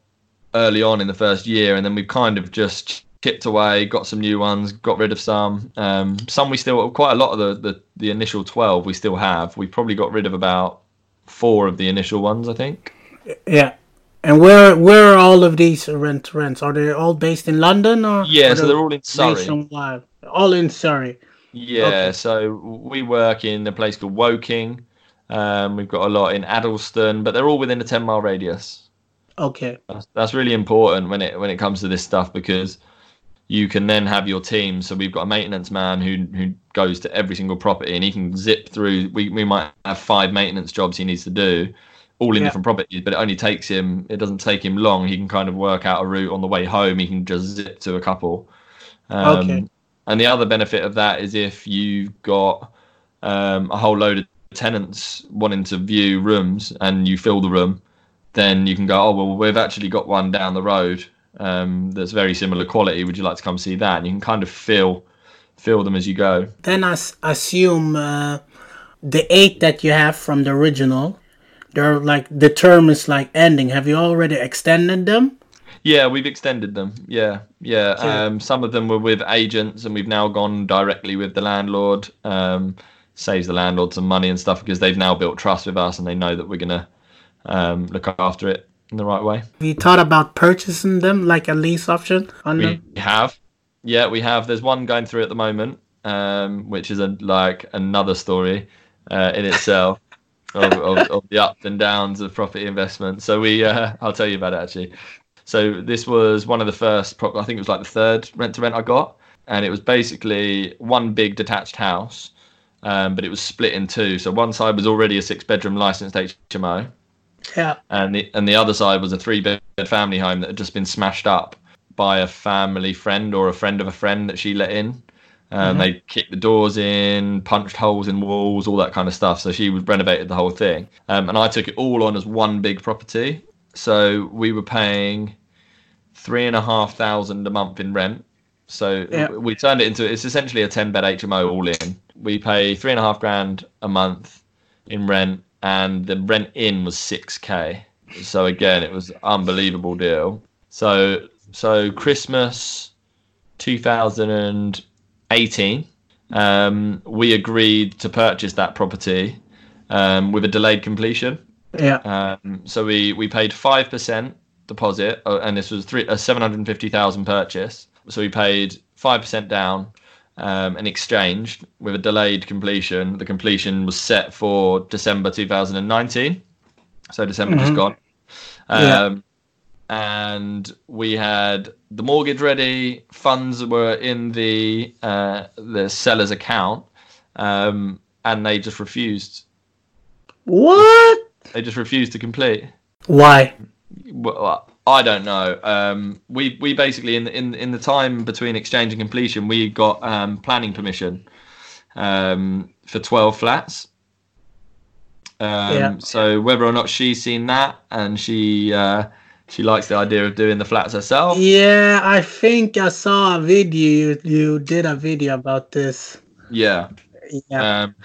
early on in the first year, and then we kind of just chipped away, got some new ones, got rid of some. Um, some we still quite a lot of the, the the initial twelve we still have. We probably got rid of about four of the initial ones, I think. Yeah. And where where are all of these rent rents? Are they all based in London or? Yeah, so they they're all in Surrey. nationwide? All in Surrey. Yeah, Okay. so we work in a place called Woking. Um, we've got a lot in Addlestone, but they're all within a ten mile radius. Okay. That's, that's really important when it when it comes to this stuff because you can then have your team. So we've got a maintenance man who who goes to every single property and he can zip through. We we might have five maintenance jobs he needs to do, all in Yeah. different properties, but it only takes him. It doesn't take him long. He can kind of work out a route on the way home. He can just zip to a couple. Um, Okay. And the other benefit of that is if you've got um, a whole load of tenants wanting to view rooms and you fill the room, then you can go, oh well, we've actually got one down the road um, that's very similar quality. Would you like to come see that? And you can kind of feel feel them as you go. Then I s- assume uh, the eight that you have from the original, they're like the term is like ending. Have you already extended them? Yeah, we've extended them. Yeah, yeah. Um, some of them were with agents, and we've now gone directly with the landlord. Um, saves the landlord some money and stuff because they've now built trust with us, and they know that we're gonna um, look after it in the right way. Have you thought about purchasing them like a lease option on We them? have, yeah, we have. There's one going through at the moment, um, which is a like another story uh, in itself. of, of, of the ups and downs of property investment. So we, uh, I'll tell you about it actually. So this was one of the first, prop- I think it was like the third rent to rent I got, and it was basically one big detached house, um, but it was split in two. So one side was already a six bedroom licensed HMO, Yeah. and the and the other side was a three bed family home that had just been smashed up by a family friend or a friend of a friend that she let in. Um, They kicked the doors in, punched holes in walls, all that kind of stuff. So she was renovated the whole thing, um, and I took it all on as one big property. So we were paying three and a half thousand a month in rent. So Yeah. we turned it into it's essentially a ten bed HMO all in. We pay three and a half grand a month in rent, and the rent in was six k. So again, it was an unbelievable deal. So so Christmas 2018, um, we agreed to purchase that property um, with a delayed completion. Yeah. Um, so we we paid five percent deposit, uh, and this was three a seven hundred and fifty thousand purchase. So we paid five percent down um, and exchanged with a delayed completion. The completion was set for December two thousand and nineteen. So December just Mhm. gone. Yeah. Um, and we had the mortgage ready. Funds were in the uh, the seller's account, um, and they just refused. What? They just refused to complete. Why? Well, I don't know. Um, we we basically in in in the time between exchange and completion, we got um, planning permission um, for twelve flats. Um, Yeah. So whether or not she's seen that and she uh, she likes the idea of doing the flats herself, Yeah, I think I saw a video. You, you did a video about this. yeah, Yeah. um,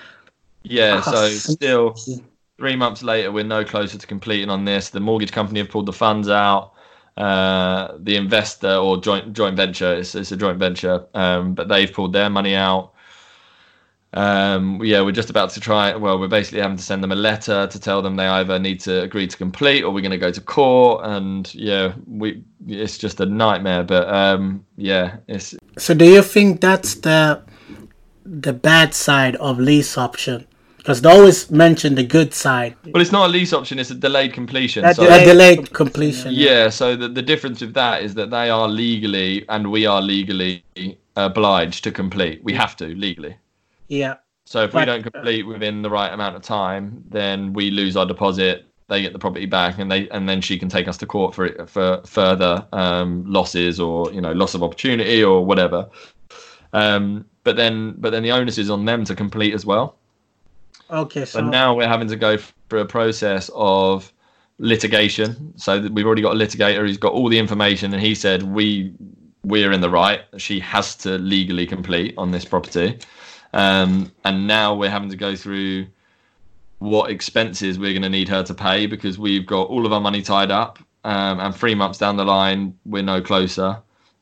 yeah. Ah, So still, three months later, we're no closer to completing on this. The mortgage company have pulled the funds out. Uh, the investor or joint joint venture, it's, it's a joint venture, um, but they've pulled their money out. Um, yeah, we're just about to try. Well, we're basically having to send them a letter to tell them they either need to agree to complete or we're going to go to court. And yeah, we it's just a nightmare. But um, yeah, it's So do you think that's the the bad side of lease option? Because they always mention the good side. well, it's not a lease option; it's a delayed completion. A So- delayed completion. Yeah, so the, the difference with that is that they are legally and we are legally obliged to complete. We have to legally. Yeah. So if we don't complete within the right amount of time, then we lose our deposit. They get the property back, and they and then she can take us to court for it for further um, losses or you know loss of opportunity or whatever. Um, but then but then the onus is on them to complete as well. Okay. So But now we're having to go through a process of litigation. So we've already got a litigator who's got all the information, and he said we we're in the right. She has to legally complete on this property, um, and now we're having to go through what expenses we're going to need her to pay because we've got all of our money tied up, um, and three months down the line we're no closer.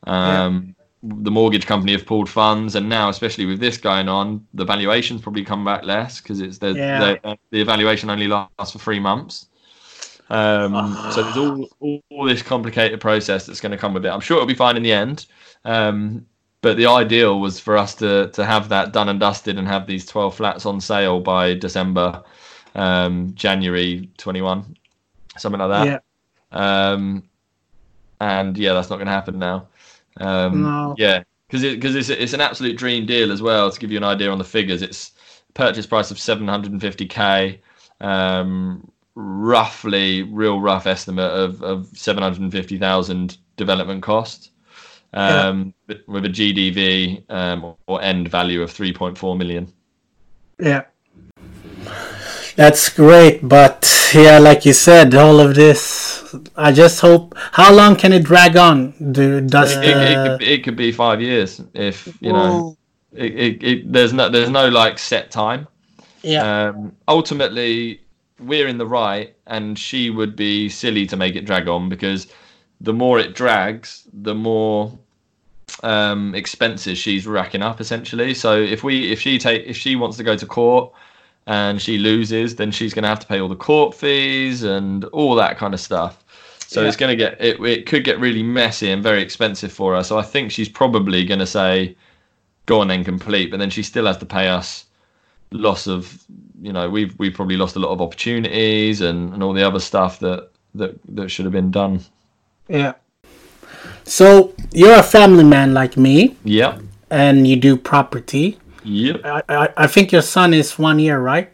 Um, The mortgage company have pulled funds, and now, especially with this going on, the valuations probably come back less because it's the, Yeah. the the evaluation only lasts for three months. Um, so there's all, all all this complicated process that's going to come with it. I'm sure it'll be fine in the end. Um, but the ideal was for us to to have that done and dusted and have these 12 flats on sale by December, um, January 21, something like that. yeah. Um, and yeah, that's not going to happen now. Um, No. Yeah, because it, cause it's, it's an absolute dream deal as well. To give you an idea on the figures, it's purchase price of 750k, um, roughly real rough estimate of, of 750,000 development cost. Um, with- with a GDV um, or end value of 3.4 million. Yeah. That's great, but yeah, like you said, all of this. I just hope. How long can it drag on? Do, does It, it, it, the- could, be- it could be five years if you know. It, it, it, there's no there's no like set time. yeah, Um, ultimately, we're in the right, and she would be silly to make it drag on because the more it drags, the more um, expenses she's racking up essentially. So if we if she take if she wants to go to court and she loses, then she's going to have to pay all the court fees and all that kind of stuff. So Yeah. it's going to get it. It could get really messy and very expensive for her. So I think she's probably going to say, "Go on then, complete," but then she still has to pay us loss of you know we've we've probably lost a lot of opportunities and, and all the other stuff that that that should have been done yeah. So you're a family man like me, yep and you do property. Yep I, I, I think your son is one year, right?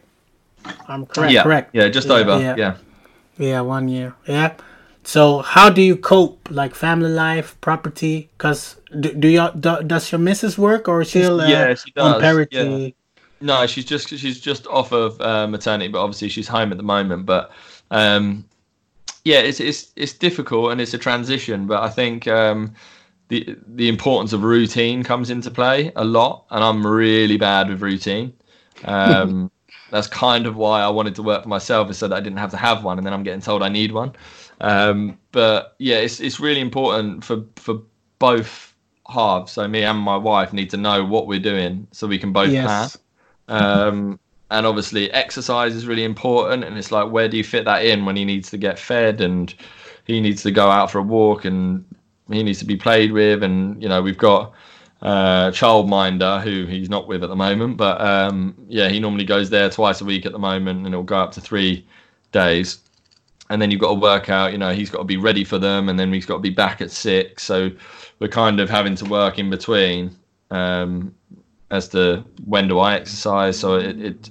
I'm correct. yeah Correct. yeah just Yeah, over yeah. yeah. Yeah, one year. Yeah. So how do you cope, like family life, property? Because do, do you do, does your missus work or is she uh, Yeah, she on does, parity? no she's just she's just off of uh, maternity but obviously she's home at the moment but um yeah it's it's it's difficult and it's a transition but i think um the the importance of routine comes into play a lot and i'm really bad with routine. Um that's kind of why i wanted to work for myself is so that i didn't have to have one and then i'm getting told i need one. Um but yeah it's it's really important for for both halves. So me and my wife need to know what we're doing so we can both plan. Um, and obviously, exercise is really important. And it's like, where do you fit that in when he needs to get fed and he needs to go out for a walk and he needs to be played with? And, you know, we've got uh, childminder who he's not with at the moment. But um, yeah, he normally goes there twice a week at the moment and it'll go up to three days. And then you've got to work out, you know, he's got to be ready for them and then he's got to be back at six. So we're kind of having to work in between. Um, as to when do I exercise. So it, it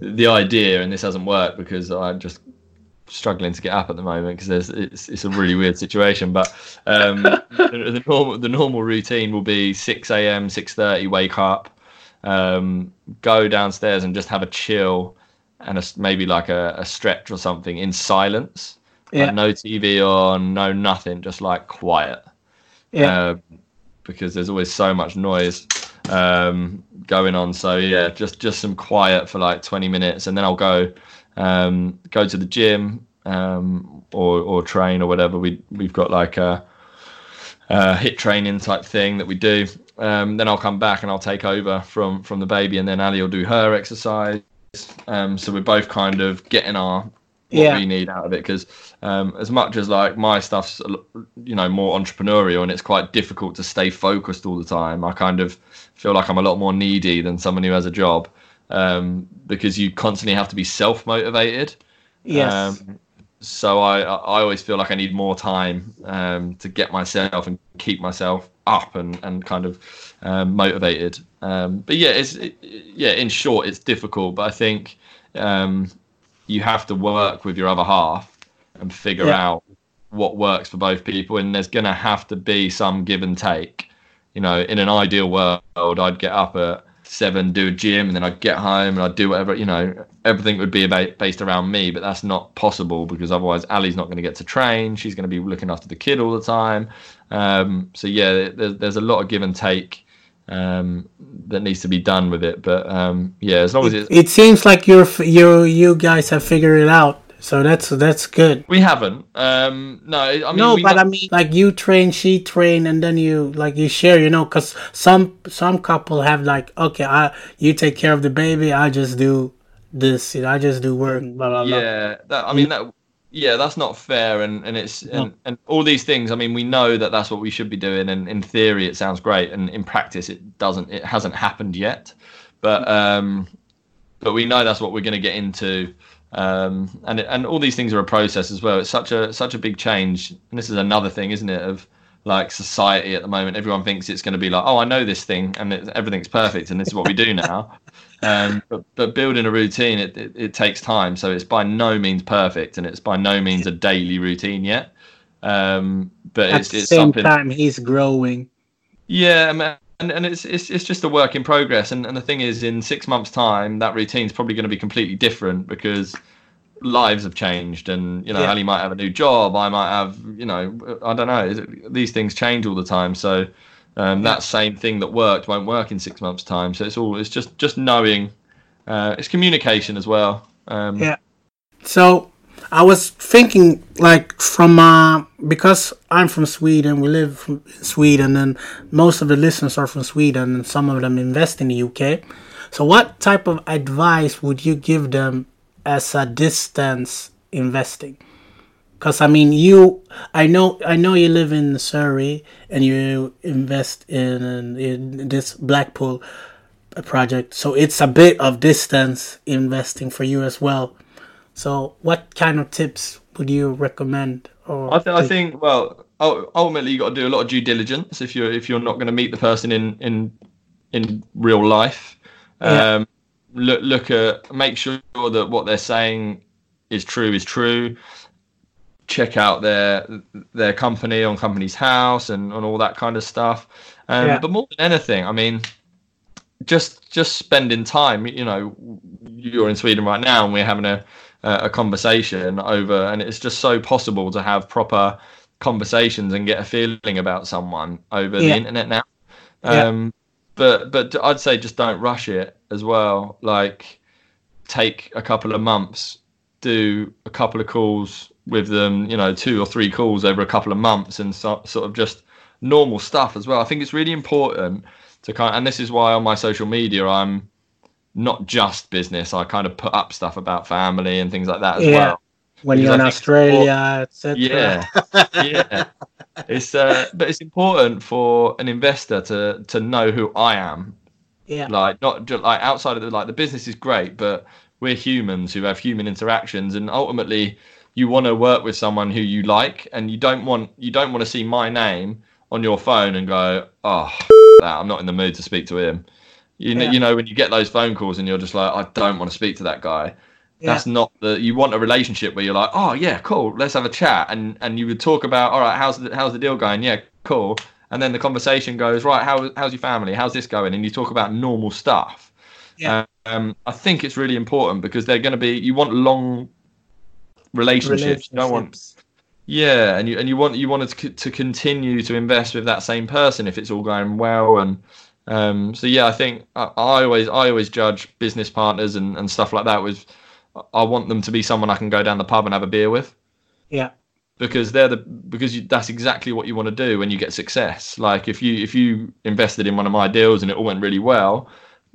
the idea, and this hasn't worked because I'm just struggling to get up at the moment because it's, it's a really weird situation. But um, the, the normal the normal routine will be 6 a.m. 6:30 wake up, um, go downstairs and just have a chill and a, maybe like a, a stretch or something in silence. Like Yeah. no TV on, no nothing, just like quiet Yeah. um, because there's always so much noise um, going on. So yeah, just just some quiet for like 20 minutes, and then I'll go um, go to the gym um, or or train or whatever. We we've got like a, a HIIT training type thing that we do. Um, then I'll come back and I'll take over from from the baby, and then Ali will do her exercise. Um, so we're both kind of getting our what Yeah. we need out of it because um, as much as like my stuff's you know more entrepreneurial and it's quite difficult to stay focused all the time i kind of feel like i'm a lot more needy than someone who has a job um, because you constantly have to be self-motivated Yes. um, so I, I always feel like I need more time um, to get myself and keep myself up and, and kind of um, motivated. Um, but yeah, it's it, yeah. In short, it's difficult, but I think um, you have to work with your other half and figure Yeah. out what works for both people, and there's gonna have to be some give and take. You know, in an ideal world, I'd get up at seven, do a gym, and then I'd get home and I'd do whatever. You know, everything would be about, based around me, but that's not possible because otherwise Ali's not going to get to train. She's going to be looking after the kid all the time. Um, so yeah, there's, there's a lot of give and take um, that needs to be done with it. But um, yeah, as long as it's it seems like you're you you guys have figured it out. So that's that's good. we haven't. Um, no, I mean, no, but mu- I mean, like you train, she train, and then you like you share, you know, because some some couple have like, okay, I you take care of the baby, I just do this, you know, I just do work, blah blah blah. yeah that i mean that yeah that's not fair and and it's and, and all these things i mean we know that that's what we should be doing and in theory it sounds great and in practice it doesn't it hasn't happened yet but um but we know that's what we're going to get into um and and all these things are a process as well. It's such a such a big change. And this is another thing isn't it of like society at the moment. Everyone thinks it's going to be like oh i know this thing and it, everything's perfect and this is what we do now. Um, but, but building a routine it, it, it takes time. So it's by no means perfect and it's by no means a daily routine yet. Um, but At it's, the it's same something time, he's growing. yeah, I mean, and, and it's, it's it's just a work in progress. And, and the thing is, in six months' time, that routine's probably going to be completely different because lives have changed, and you know, Yeah. Ali might have a new job. I might have, you know, I don't know. These things change all the time, so um, that same thing that worked won't work in six months' time. So it's all it's just just knowing. Uh, it's communication as well. Um, Yeah. So I was thinking, like, from uh, because I'm from Sweden, we live in Sweden, and most of the listeners are from Sweden, and some of them invest in the UK. So, what type of advice would you give them as a distance investing? Because I mean, you, I know, I know you live in Surrey and you invest in in this Blackpool project, so it's a bit of distance investing for you as well. So, what kind of tips would you recommend? Or I, th- I think well, ultimately you've got to do a lot of due diligence if you're if you're not going to meet the person in in in real life. Yeah. Um, look look at make sure that what they're saying is true is true. Check out their their company on Companies House and, and all that kind of stuff. Um, Yeah. But more than anything, I mean, just just spending time. You know, you're in Sweden right now, and we're having a a a conversation over, and it's just so possible to have proper conversations and get a feeling about someone over Yeah. the internet now. Yeah. Um, but but I'd say just don't rush it as well. Like, take a couple of months, do a couple of calls with them. You know, two or three calls over a couple of months, and so, sort of just normal stuff as well. I think it's really important to kind of, and this is why on my social media I'm not just business. I kind of put up stuff about family and things like that as Yeah. well. when because you're I in Australia, etc. Yeah, yeah. It's uh, but it's important for an investor to to know who I am. yeah, Like not just like outside of the like the business is great, but we're humans who have human interactions, and ultimately you want to work with someone who you like, and you don't want you don't want to see my name on your phone and go, oh, that I'm not in the mood to speak to him. You know, Yeah. you know when you get those phone calls and you're just like, I don't want to speak to that guy. Yeah, that's not the you want a relationship where you're like oh yeah cool let's have a chat. And and you would talk about all right how's the how's the deal going? Yeah cool. And then the conversation goes right how how's your family? How's this going? And you talk about normal stuff. Yeah. um i think it's really important because they're going to be you want long relationships, you don't want yeah, and you and you want you wanted to, to continue to invest with that same person if it's all going well, and um, so yeah, I think I, I always I always judge business partners and, and stuff like that with I want them to be someone I can go down the pub and have a beer with Yeah, because they're the because you, that's exactly what you want to do when you get success. Like if you if you invested in one of my deals and it all went really well,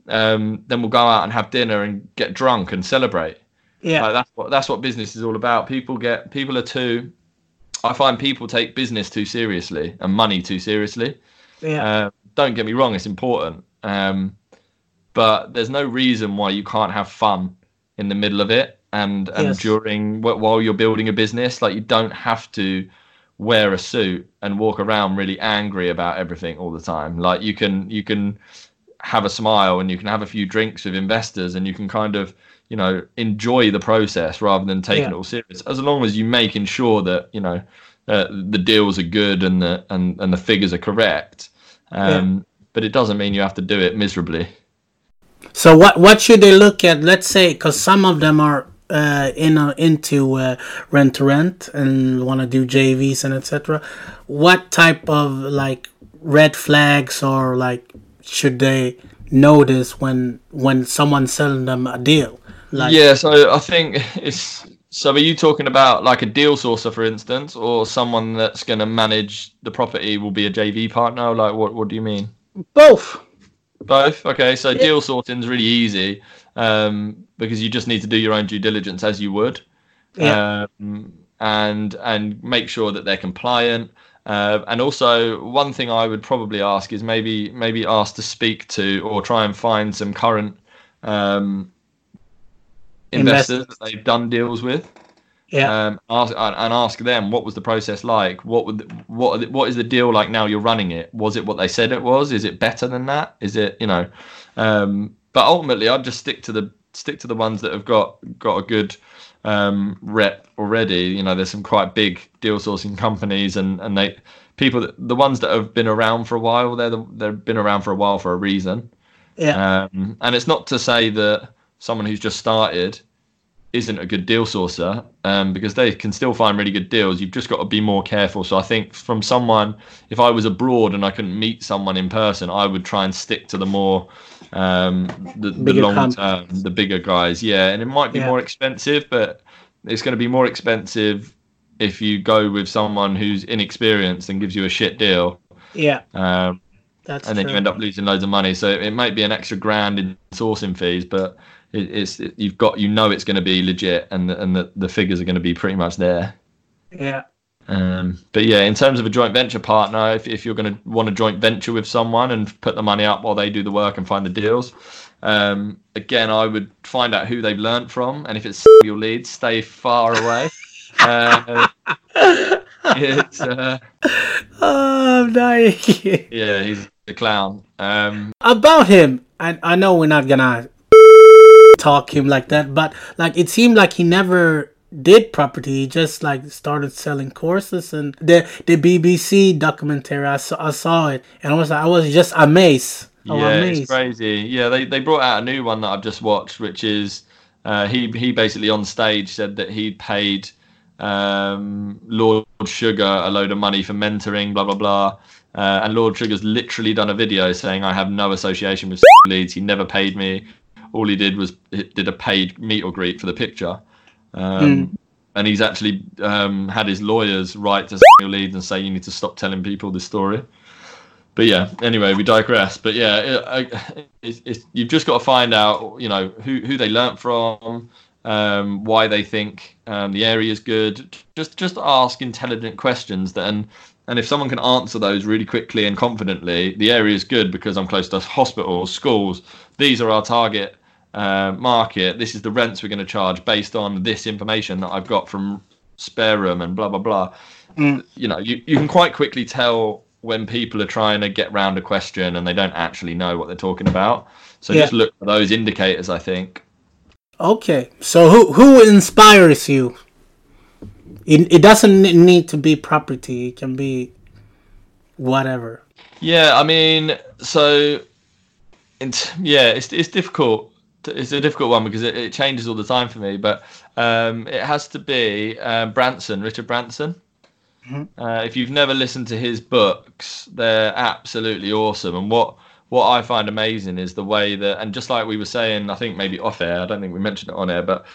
um, then we'll go out and have dinner and get drunk and celebrate. yeah, Like that's what that's what business is all about. People get people are too. I find people take business too seriously and money too seriously. yeah, Uh, don't get me wrong; it's important, um, but there's no reason why you can't have fun in the middle of it and and Yes. during wh- while you're building a business. Like you don't have to wear a suit and walk around really angry about everything all the time. Like you can you can have a smile and you can have a few drinks with investors and you can kind of you know enjoy the process rather than taking Yeah. it all serious as long as you making sure that you know uh, the deals are good and the and, and the figures are correct um but it doesn't mean you have to do it miserably So what what should they look at? Let's say because some of them are uh, in uh, into uh, rent to rent and want to do JVs and etc. What type of like red flags or like should they notice when when someone's selling them a deal? Like yeah so i think it's so are you talking about like a deal sourcer for instance or someone that's going to manage the property will be a jv partner like what what do you mean both. Both. Okay, so deal sourcing is really easy um, because you just need to do your own due diligence as you would, Yeah. um, and and make sure that they're compliant. Uh, and also, one thing I would probably ask is maybe maybe ask to speak to or try and find some current um, investors that they've done deals with Yeah. um, ask and and ask them what was the process like. What would what are the- what is the deal like now? You're running it. Was it what they said it was? Is it better than that? Is it you know? Um, but ultimately, I'd just stick to the stick to the ones that have got got a good um, rep already. You know, there's some quite big deal sourcing companies, and and they people that, the ones that have been around for a while. They're the, they've been around for a while for a reason. Yeah. Um, and it's not to say that someone who's just started isn't a good deal sourcer um, because they can still find really good deals. You've just got to be more careful. So I think from someone, if I was abroad and I couldn't meet someone in person, I would try and stick to the more um, the, the long term, the bigger guys. Yeah, and it might be Yeah. more expensive, but it's going to be more expensive if you go with someone who's inexperienced and gives you a shit deal. Yeah. Um, That's and then true. you end up losing loads of money. So it might be an extra grand in sourcing fees, but it, it's it, you've got you know it's going to be legit, and the, and the, the figures are going to be pretty much there. Yeah. Um, but yeah, in terms of a joint venture partner, if, if you're going to want a joint venture with someone and put the money up while they do the work and find the deals, um, again, I would find out who they've learnt from, and if it's your lead, stay far away. uh, it's uh, Oh, I'm dying. yeah, he's a clown. Um, About him, I I know we're not gonna talk him like that, but like it seemed like he never did property. He just like started selling courses and the the BBC documentary. I saw I saw it and I was I was just amazed. I yeah, amazed. it's crazy. Yeah, they, they brought out a new one that I've just watched, which is uh, he he basically on stage said that he'd paid um, Lord Sugar a load of money for mentoring, blah blah blah. Uh, and Lord Sugar's literally done a video saying I have no association with Leeds. He never paid me. All he did was he did a paid meet or greet for the picture. Um, And he's actually um, had his lawyers write to Leeds and say you need to stop telling people this story. But yeah anyway we digress. But yeah it, I, it's, it's, you've just got to find out you know who, who they learnt from um, why they think um, the area is good. Just just ask intelligent questions that and and if someone can answer those really quickly and confidently the area is good because i'm close to hospitals schools these are our target uh, market this is the rents we're going to charge based on this information that i've got from SpareRoom and blah blah blah you know you, you can quite quickly tell when people are trying to get round a question and they don't actually know what they're talking about so Yeah. just look for those indicators i think Okay, so who who inspires you? It, it doesn't need to be property. It can be whatever. yeah i mean so it's, yeah it's, it's difficult it's a difficult one because it, it changes all the time for me but um, it has to be um, branson richard branson Uh, if you've never listened to his books, they're absolutely awesome. And what what I find amazing is the way that, and just like we were saying, I think maybe off air, I don't think we mentioned it on air, but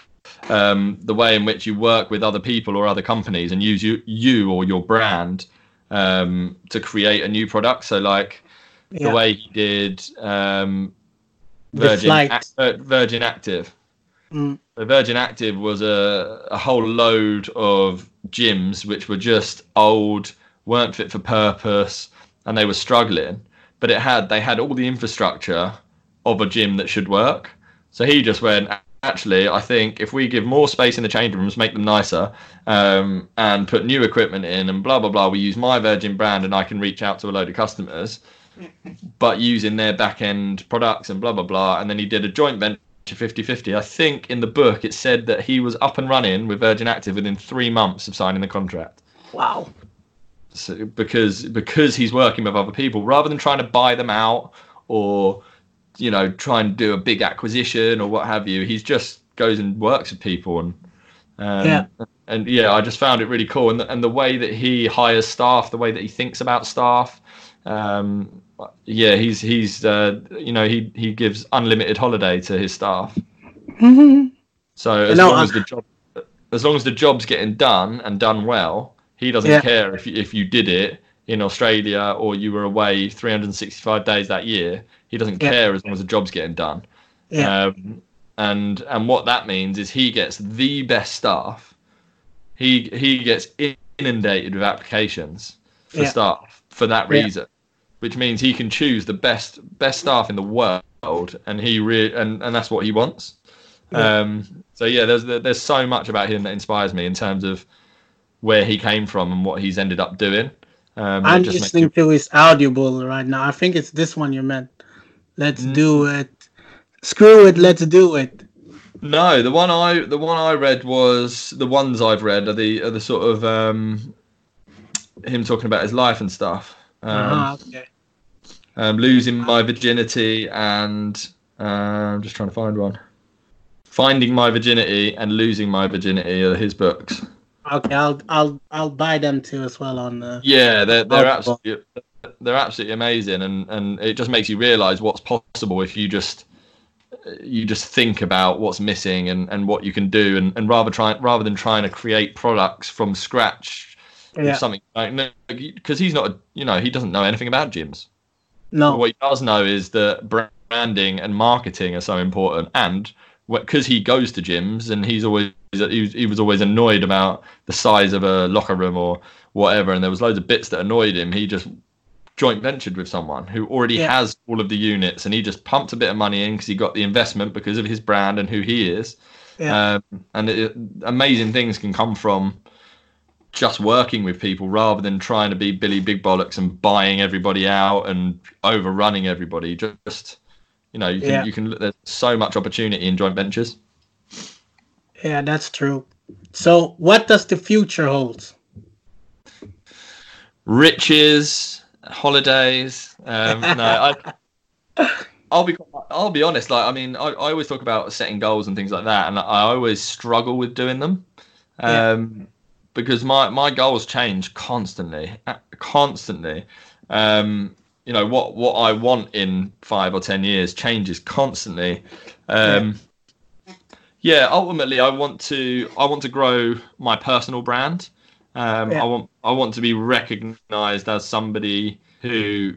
um, the way in which you work with other people or other companies and use you you or your brand um, to create a new product. So like Yeah. the way he did um, Virgin flight. Ac- uh, Virgin Active. Mm. So Virgin Active was a, a whole load of gyms which were just old, weren't fit for purpose, and they were struggling. But it had they had all the infrastructure of a gym that should work. So he just went. Actually, I think if we give more space in the change rooms, make them nicer, um, and put new equipment in, and blah blah blah, we use my Virgin brand, and I can reach out to a load of customers but using their back end products and blah blah blah and then he did a joint venture 50-50 i think in the book it said that he was up and running with virgin active within three months of signing the contract Wow. so because because he's working with other people rather than trying to buy them out or you know try and do a big acquisition or what have you he's just goes and works with people and um, Yeah. and yeah i just found it really cool and the, and the way that he hires staff the way that he thinks about staff um, yeah he's he's uh, you know he he gives unlimited holiday to his staff so as long as the job as long as the job's getting done and done well, he doesn't Yeah. care if you, if you did it in Australia or you were away 365 days that year. He doesn't Yeah. care as long as the job's getting done. Yeah. Um, and and what that means is he gets the best staff. He he gets inundated with applications for Yeah. staff for that reason, which means he can choose the best best staff in the world, and he re- and and that's what he wants. Yeah. Um, so yeah, there's there's so much about him that inspires me in terms of where he came from and what he's ended up doing. Um, I'm just listening to his audible right now. I think it's this one you meant. Let's Mm. do it. Screw it. Let's do it. No, the one I the one I read was the ones I've read are the are the sort of um, him talking about his life and stuff. Um, uh-huh, okay. Um, losing my virginity and uh, I'm just trying to find one. Finding my virginity and losing my virginity are his books. Okay, I'll I'll I'll buy them too as well on. Uh, Yeah, they're they're absolutely they're absolutely amazing, and and it just makes you realise what's possible if you just you just think about what's missing and, and what you can do, and, and rather try rather than trying to create products from scratch, yeah. something like because he's not a, you know he doesn't know anything about gyms. No. What he does know is that branding and marketing are so important, and because he goes to gyms and he's always he was, he was always annoyed about the size of a locker room or whatever, and there was loads of bits that annoyed him. He just joint ventured with someone who already Yeah. has all of the units, and he just pumped a bit of money in because he got the investment because of his brand and who he is. Yeah. Um, and it, amazing things can come from just working with people rather than trying to be Billy Big Bollocks and buying everybody out and overrunning everybody. Just you know, you can Yeah. you can there's so much opportunity in joint ventures. Yeah, that's true. So, what does the future hold? Riches, holidays. Um, no, I, I'll be I'll be honest. Like I mean, I, I always talk about setting goals and things like that, and I always struggle with doing them. Yeah. Because my, my goals change constantly, uh, constantly. Um, you know what what I want in five or ten years changes constantly. Um, yeah. ultimately, I want to I want to grow my personal brand. Um, Yeah. I want I want to be recognised as somebody who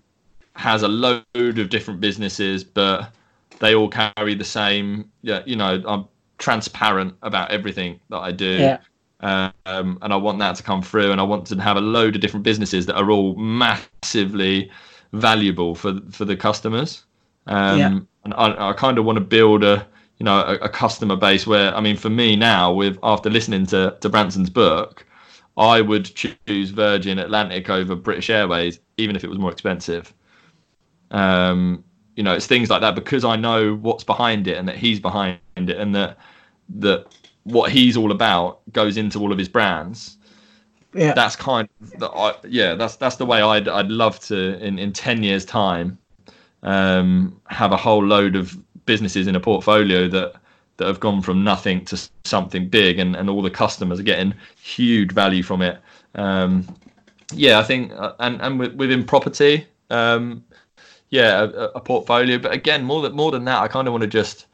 has a load of different businesses, but they all carry the same. Yeah, you know, I'm transparent about everything that I do Yeah. Um, and I want that to come through. And I want to have a load of different businesses that are all massively valuable for for the customers. Um, Yeah. And I, I kind of want to build a you know a, a customer base where I mean for me now with after listening to to Branson's book, I would choose Virgin Atlantic over British Airways even if it was more expensive. Um, you know, it's things like that because I know what's behind it and that he's behind it and that that what he's all about goes into all of his brands. Yeah. That's kind of the, I, yeah, that's that's the way I'd I'd love to in in 10 years time um have a whole load of businesses in a portfolio that that have gone from nothing to something big and and all the customers are getting huge value from it. Um yeah, I think uh, and and with, within property um yeah, a, a portfolio. But again, more than more than that, I kind of want to just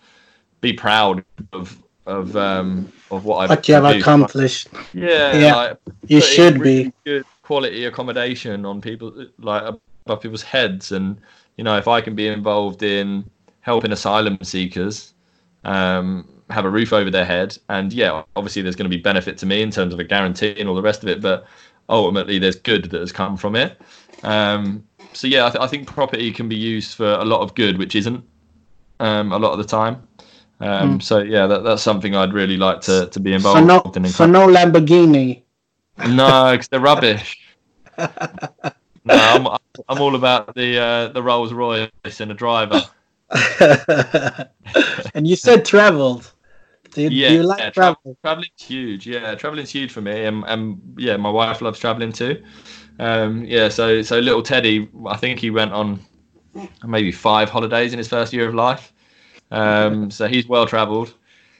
be proud of of um of what I've What you have produced. accomplished. Yeah, Yeah, like, You should really be. good quality accommodation on people like above people's heads, and you know if I can be involved in helping asylum seekers um, have a roof over their head, and yeah, obviously there's going to be benefit to me in terms of a guarantee and all the rest of it, but ultimately there's good that has come from it. Um, so yeah, I, th- I think property can be used for a lot of good, which isn't um, a lot of the time. Um, So yeah, that, that's something I'd really like to, to be. So involved no, in. so no Lamborghini. No, because they're rubbish. no, I'm, I'm all about the uh, the Rolls Royce and a driver. and you said traveled. Do you, Yeah, do you like yeah, travel? Traveling's huge. Yeah, traveling's huge for me, and, and yeah, my wife loves traveling too. Um, yeah, so so little Teddy, I think he went on maybe five holidays in his first year of life. Um, so he's well travelled.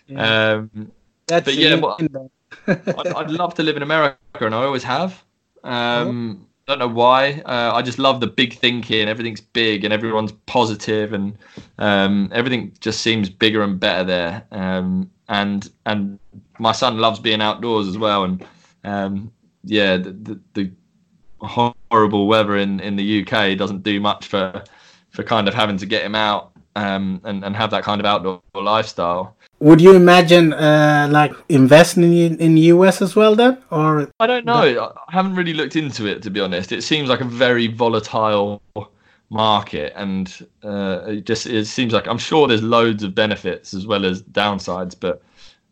Yeah. Um, That's but yeah, a. I'd, I'd love to live in America, and I always have. Um, Don't know why. Uh, I just love the big thinking. Everything's big, and everyone's positive, and um, everything just seems bigger and better there. Um, and and my son loves being outdoors as well. And um, yeah, the, the, the horrible weather in, in the UK doesn't do much for for kind of having to get him out um, and and have that kind of outdoor lifestyle. Would you imagine uh, like investing in in US as well then, or I don't know. I haven't really looked into it to be honest. It seems like a very volatile market, and uh, it just it seems like I'm sure there's loads of benefits as well as downsides. But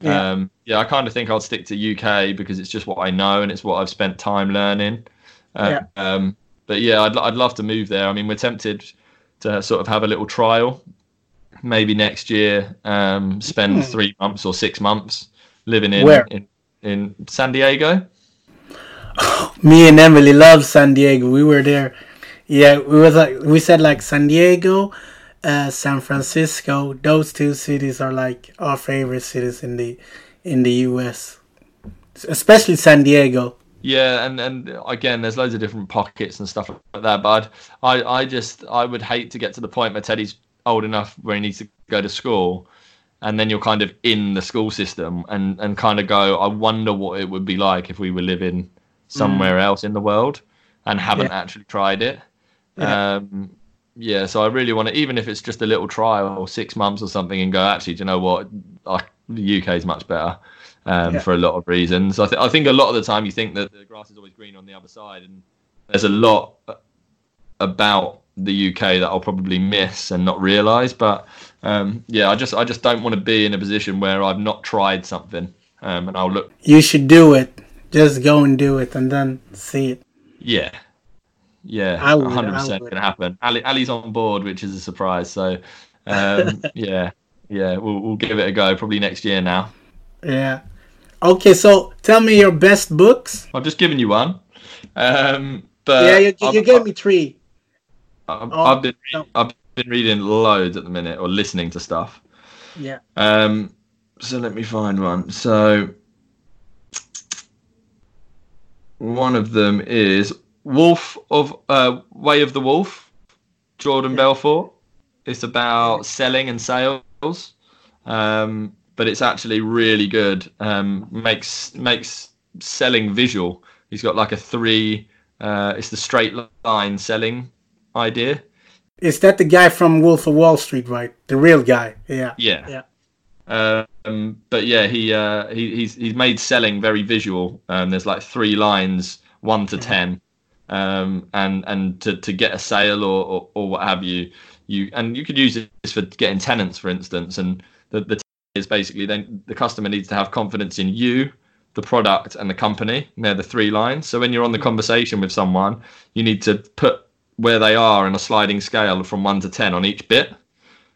Yeah. um, yeah, I kind of think I'll stick to UK because it's just what I know and it's what I've spent time learning. Uh, um, but yeah, I'd I'd love to move there. I mean, we're tempted to sort of have a little trial maybe next year, um, spend Hmm. three months or six months living in Where? in, in San Diego. Me and Emily love San Diego. We were there. Yeah, we was like we said like San Diego, uh, San Francisco. Those two cities are like our favorite cities in the in the U.S. Especially San Diego. Yeah, and and again, there's loads of different pockets and stuff like that. But I I just I would hate to get to the point where Teddy's old enough where he needs to go to school, and then you're kind of in the school system and and kind of go, I wonder what it would be like if we were living somewhere else in the world and haven't Yeah. actually tried it. Yeah. Um, yeah, so I really want to, even if it's just a little trial or six months or something, and go. Actually, do you know what? I, the UK is much better um, Yeah. for a lot of reasons. I, th- I think a lot of the time you think that the grass is always green on the other side, and there's a lot about the UK that I'll probably miss and not realise. But um, yeah, I just I just don't want to be in a position where I've not tried something, um, and I'll look. You should do it. Just go and do it, and then see it. Yeah, yeah, hundred percent gonna happen. Ali, Ali's on board, which is a surprise. So um, yeah, yeah, we'll we'll give it a go probably next year now. Yeah. Okay, so tell me your best books. I've just given you one. Um, but yeah, you, I've- you gave me three. I've, Oh, I've been no. I've been reading loads at the minute or listening to stuff. Yeah. Um, so let me find one. So one of them is Wolf of uh, Way of the Wolf, Jordan Yeah. Belfort. It's about selling and sales, um, but it's actually really good. Um, makes makes selling visual. He's got like a three. Uh, it's the straight line selling idea. Is that the guy from Wolf of Wall Street, right? The real guy. Yeah. Yeah. Yeah. Um, but yeah, he, uh, he he's he's made selling very visual. Um, there's like three lines, one to ten, um, and and to, to get a sale or, or, or what have you, you and you could use this for getting tenants, for instance. And the the is basically then the customer needs to have confidence in you, the product, and the company. And they're the three lines. So when you're on the conversation with someone, you need to put where they are in a sliding scale from one to ten on each bit.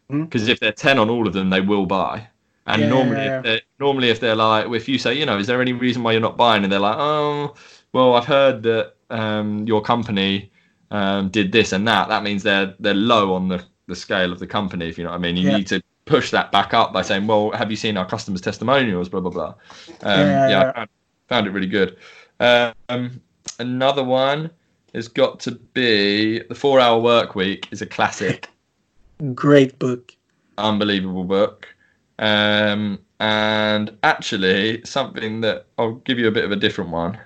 Because if they're ten on all of them, they will buy. And Yeah, normally, yeah, If they're, normally, if they're like, if you say, you know, is there any reason why you're not buying? And they're like, oh, well, I've heard that um, your company um, did this and that. That means they're they're low on the, the scale of the company. If you know what I mean, you Yeah. need to push that back up by saying, well, have you seen our customers' testimonials? Blah blah blah. Um, Yeah, yeah, found, found it really good. Um, another one has got to be the Four Hour Work Week. is a classic Great book. unbelievable book. Um, and actually, something that I'll give you a bit of a different one.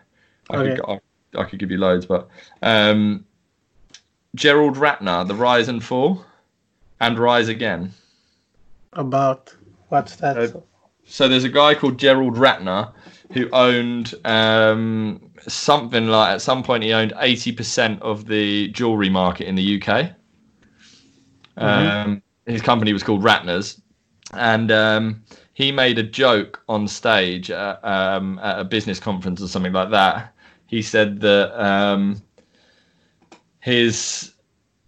I, Okay. could, I, I could give you loads, but um, Gerald Ratner, The Rise and Fall, and Rise Again. About what's that? Uh, So there's a guy called Gerald Ratner who owned um, something like at some point he owned 80% of the jewelry market in the UK. Um, his company was called Ratner's, and um, he made a joke on stage at, um, at a business conference or something like that. He said that um, his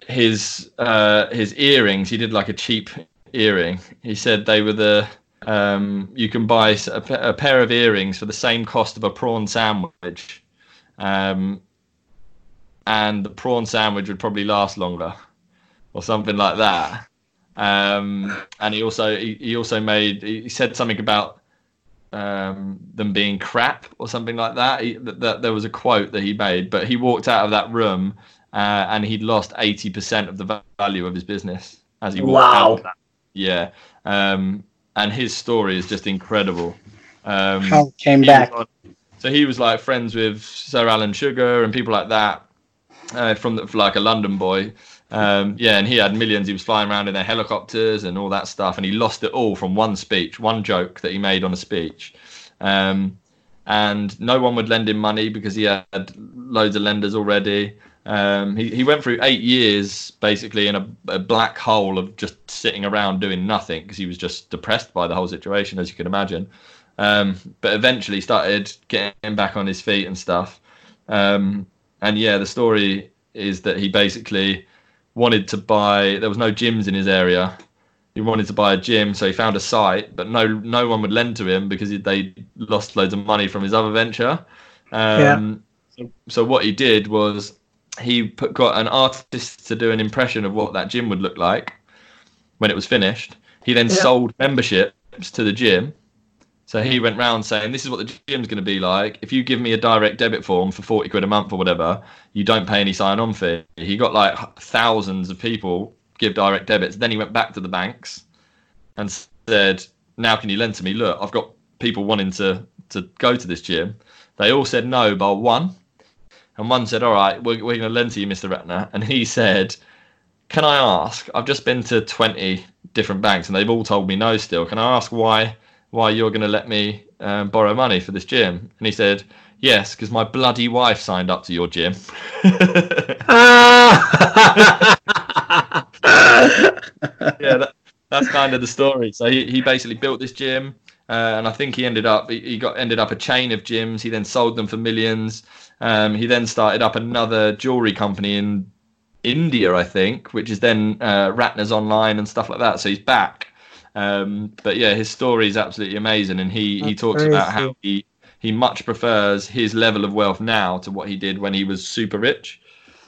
his uh, his earrings. He did like a cheap earring. He said they were the um, you can buy a, a pair of earrings for the same cost of a prawn sandwich, um, and the prawn sandwich would probably last longer, or something like that. Um, and he also he, he also made he he said something about um, them being crap or something like that. He, that, that there was a quote that he made, but he walked out of that room uh, and he'd lost eighty percent of the value of his business as he walked Wow. out. Yeah, um, and his story is just incredible. Um, How came back. on- so he was like friends with Sir Alan Sugar and people like that uh, from the, like a London boy. Um, yeah, and he had millions. He was flying around in their helicopters and all that stuff, and he lost it all from one speech, one joke that he made on a speech. Um, and no one would lend him money because he had loads of lenders already. Um, he, he went through eight years basically in a, a black hole of just sitting around doing nothing because he was just depressed by the whole situation, as you can imagine. Um, but eventually started getting back on his feet and stuff. Um, and yeah, the story is that he basically wanted to buy. There was no gyms in his area, he wanted to buy a gym, so he found a site, but no no one would lend to him because he, they lost loads of money from his other venture. Um, Yeah. so, so what he did was he put, got an artist to do an impression of what that gym would look like when it was finished. He then Yeah. sold memberships to the gym. So he went round saying, "This is what the gym's going to be like. If you give me a direct debit form for forty quid a month or whatever, you don't pay any sign-on fee." He got like thousands of people give direct debits. Then he went back to the banks and said, "Now can you lend to me? Look, I've got people wanting to to go to this gym." They all said no, but one, and one said, "All right, we're, we're going to lend to you, Mr. Ratner." And he said, "Can I ask? I've just been to twenty different banks, and they've all told me no. Still, can I ask why?" Why you're going to let me um, borrow money for this gym? And he said, Yes, because my bloody wife signed up to your gym. yeah, that, that's kind of the story. So he, he basically built this gym, uh, and I think he ended up he got ended up a chain of gyms. He then sold them for millions. Um, he then started up another jewelry company in India, I think, which is then uh, Ratner's Online and stuff like that. So he's back. Um, but yeah, his story is absolutely amazing, and he he That's talks about how he he much prefers his level of wealth now to what he did when he was super rich.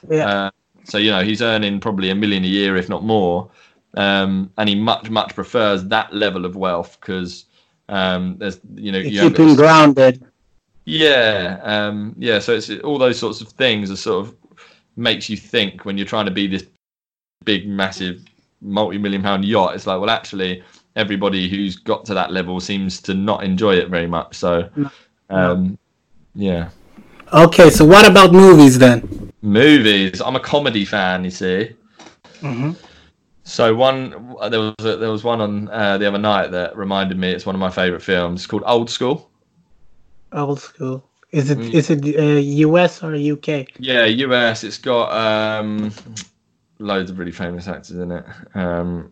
yeah. Uh, so you know he's earning probably a million a year, if not more, um, and he much much prefers that level of wealth because um, there's you know you keep him grounded. Yeah, um, yeah. So it's all those sorts of things are sort of makes you think when you're trying to be this big, massive, multi-million pound yacht. It's like, well, actually, everybody who's got to that level seems to not enjoy it very much. So, um, yeah. Okay, so what about movies then? Movies. I'm a comedy fan. You see. Mm-hmm. So one there was a, there was one on uh, the other night that reminded me. It's one of my favourite films. It's called Old School. Old school. Is it Mm. is it uh, U.S. or UK? Yeah, US. It's got um, loads of really famous actors in it. Um,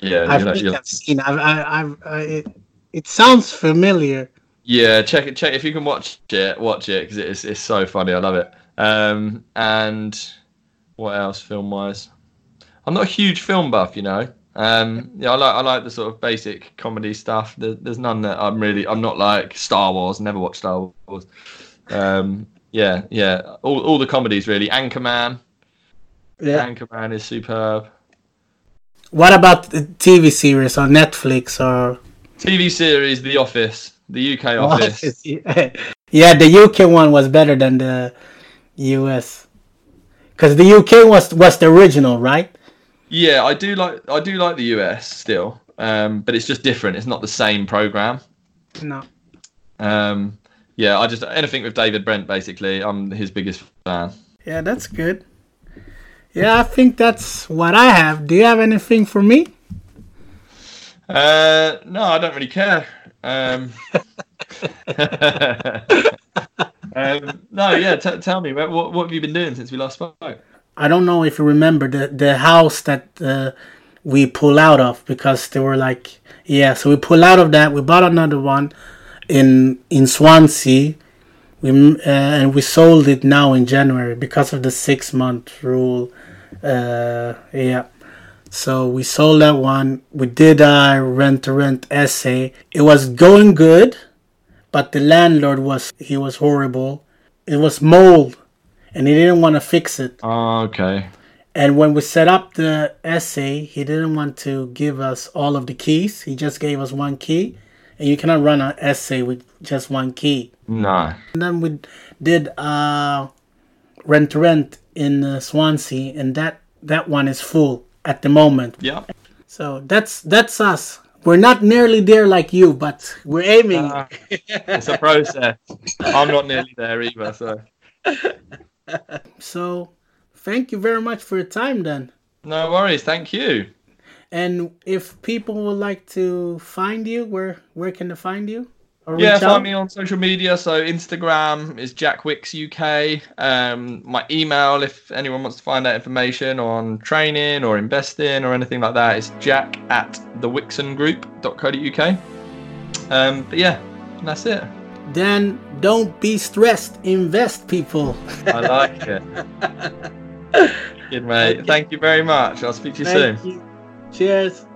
yeah, I think I've seen. I've, I, I've, I, it, it sounds familiar. yeah. Check it. Check if you can watch it. Watch it because it's it's so funny. I love it. Um, and what else film wise? I'm not a huge film buff, you know. Um, yeah, I like I like the sort of basic comedy stuff. There, there's none that I'm really. I'm not like Star Wars. Never watched Star Wars. Um, yeah, yeah. All all the comedies really. Anchorman. Yeah. Anchorman is superb. What about the TV series on Netflix or? TV series The Office, the UK Office. yeah, the UK one was better than the US. Because the UK was was the original, right? Yeah, I do like I do like the US still, um, but it's just different. It's not the same program. No. Um, yeah, I just anything with David Brent basically. I'm his biggest fan. Yeah, that's good. Yeah, I think that's what I have. Do you have anything for me? Uh, no, I don't really care. Um, um, no, yeah. T- tell me, what, what what have you been doing since we last spoke? I don't know if you remember the the house that uh, we pull out of because they were like, yeah. So we pull out of that. We bought another one in in Swansea. We uh, and we sold it now in January because of the six month rule. Uh, yeah. So we sold that one. We did a rent to rent SA. It was going good, but the landlord was he was horrible. It was mold, and he didn't want to fix it. Oh, okay. And when we set up the SA, he didn't want to give us all of the keys. He just gave us one key, and you cannot run an SA with just one key. No. And then we did uh, rent to rent in uh, Swansea, and that that one is full at the moment. Yeah. So that's that's us. We're not nearly there like you, but we're aiming. Uh, it's a process. I'm not nearly there either. So so thank you very much for your time, then. no worries. Thank you. And if people would like to find you, where where can they find you? Yeah, find me on social media. So Instagram is Jack Wicks UK. Um, my email, if anyone wants to find out information on training or investing or anything like that, is jack at thewixongroup.co.uk. Um, but yeah, that's it. Then don't be stressed. Invest, people. I like it. Good mate. Thank you very much. I'll speak to you soon. You. Cheers.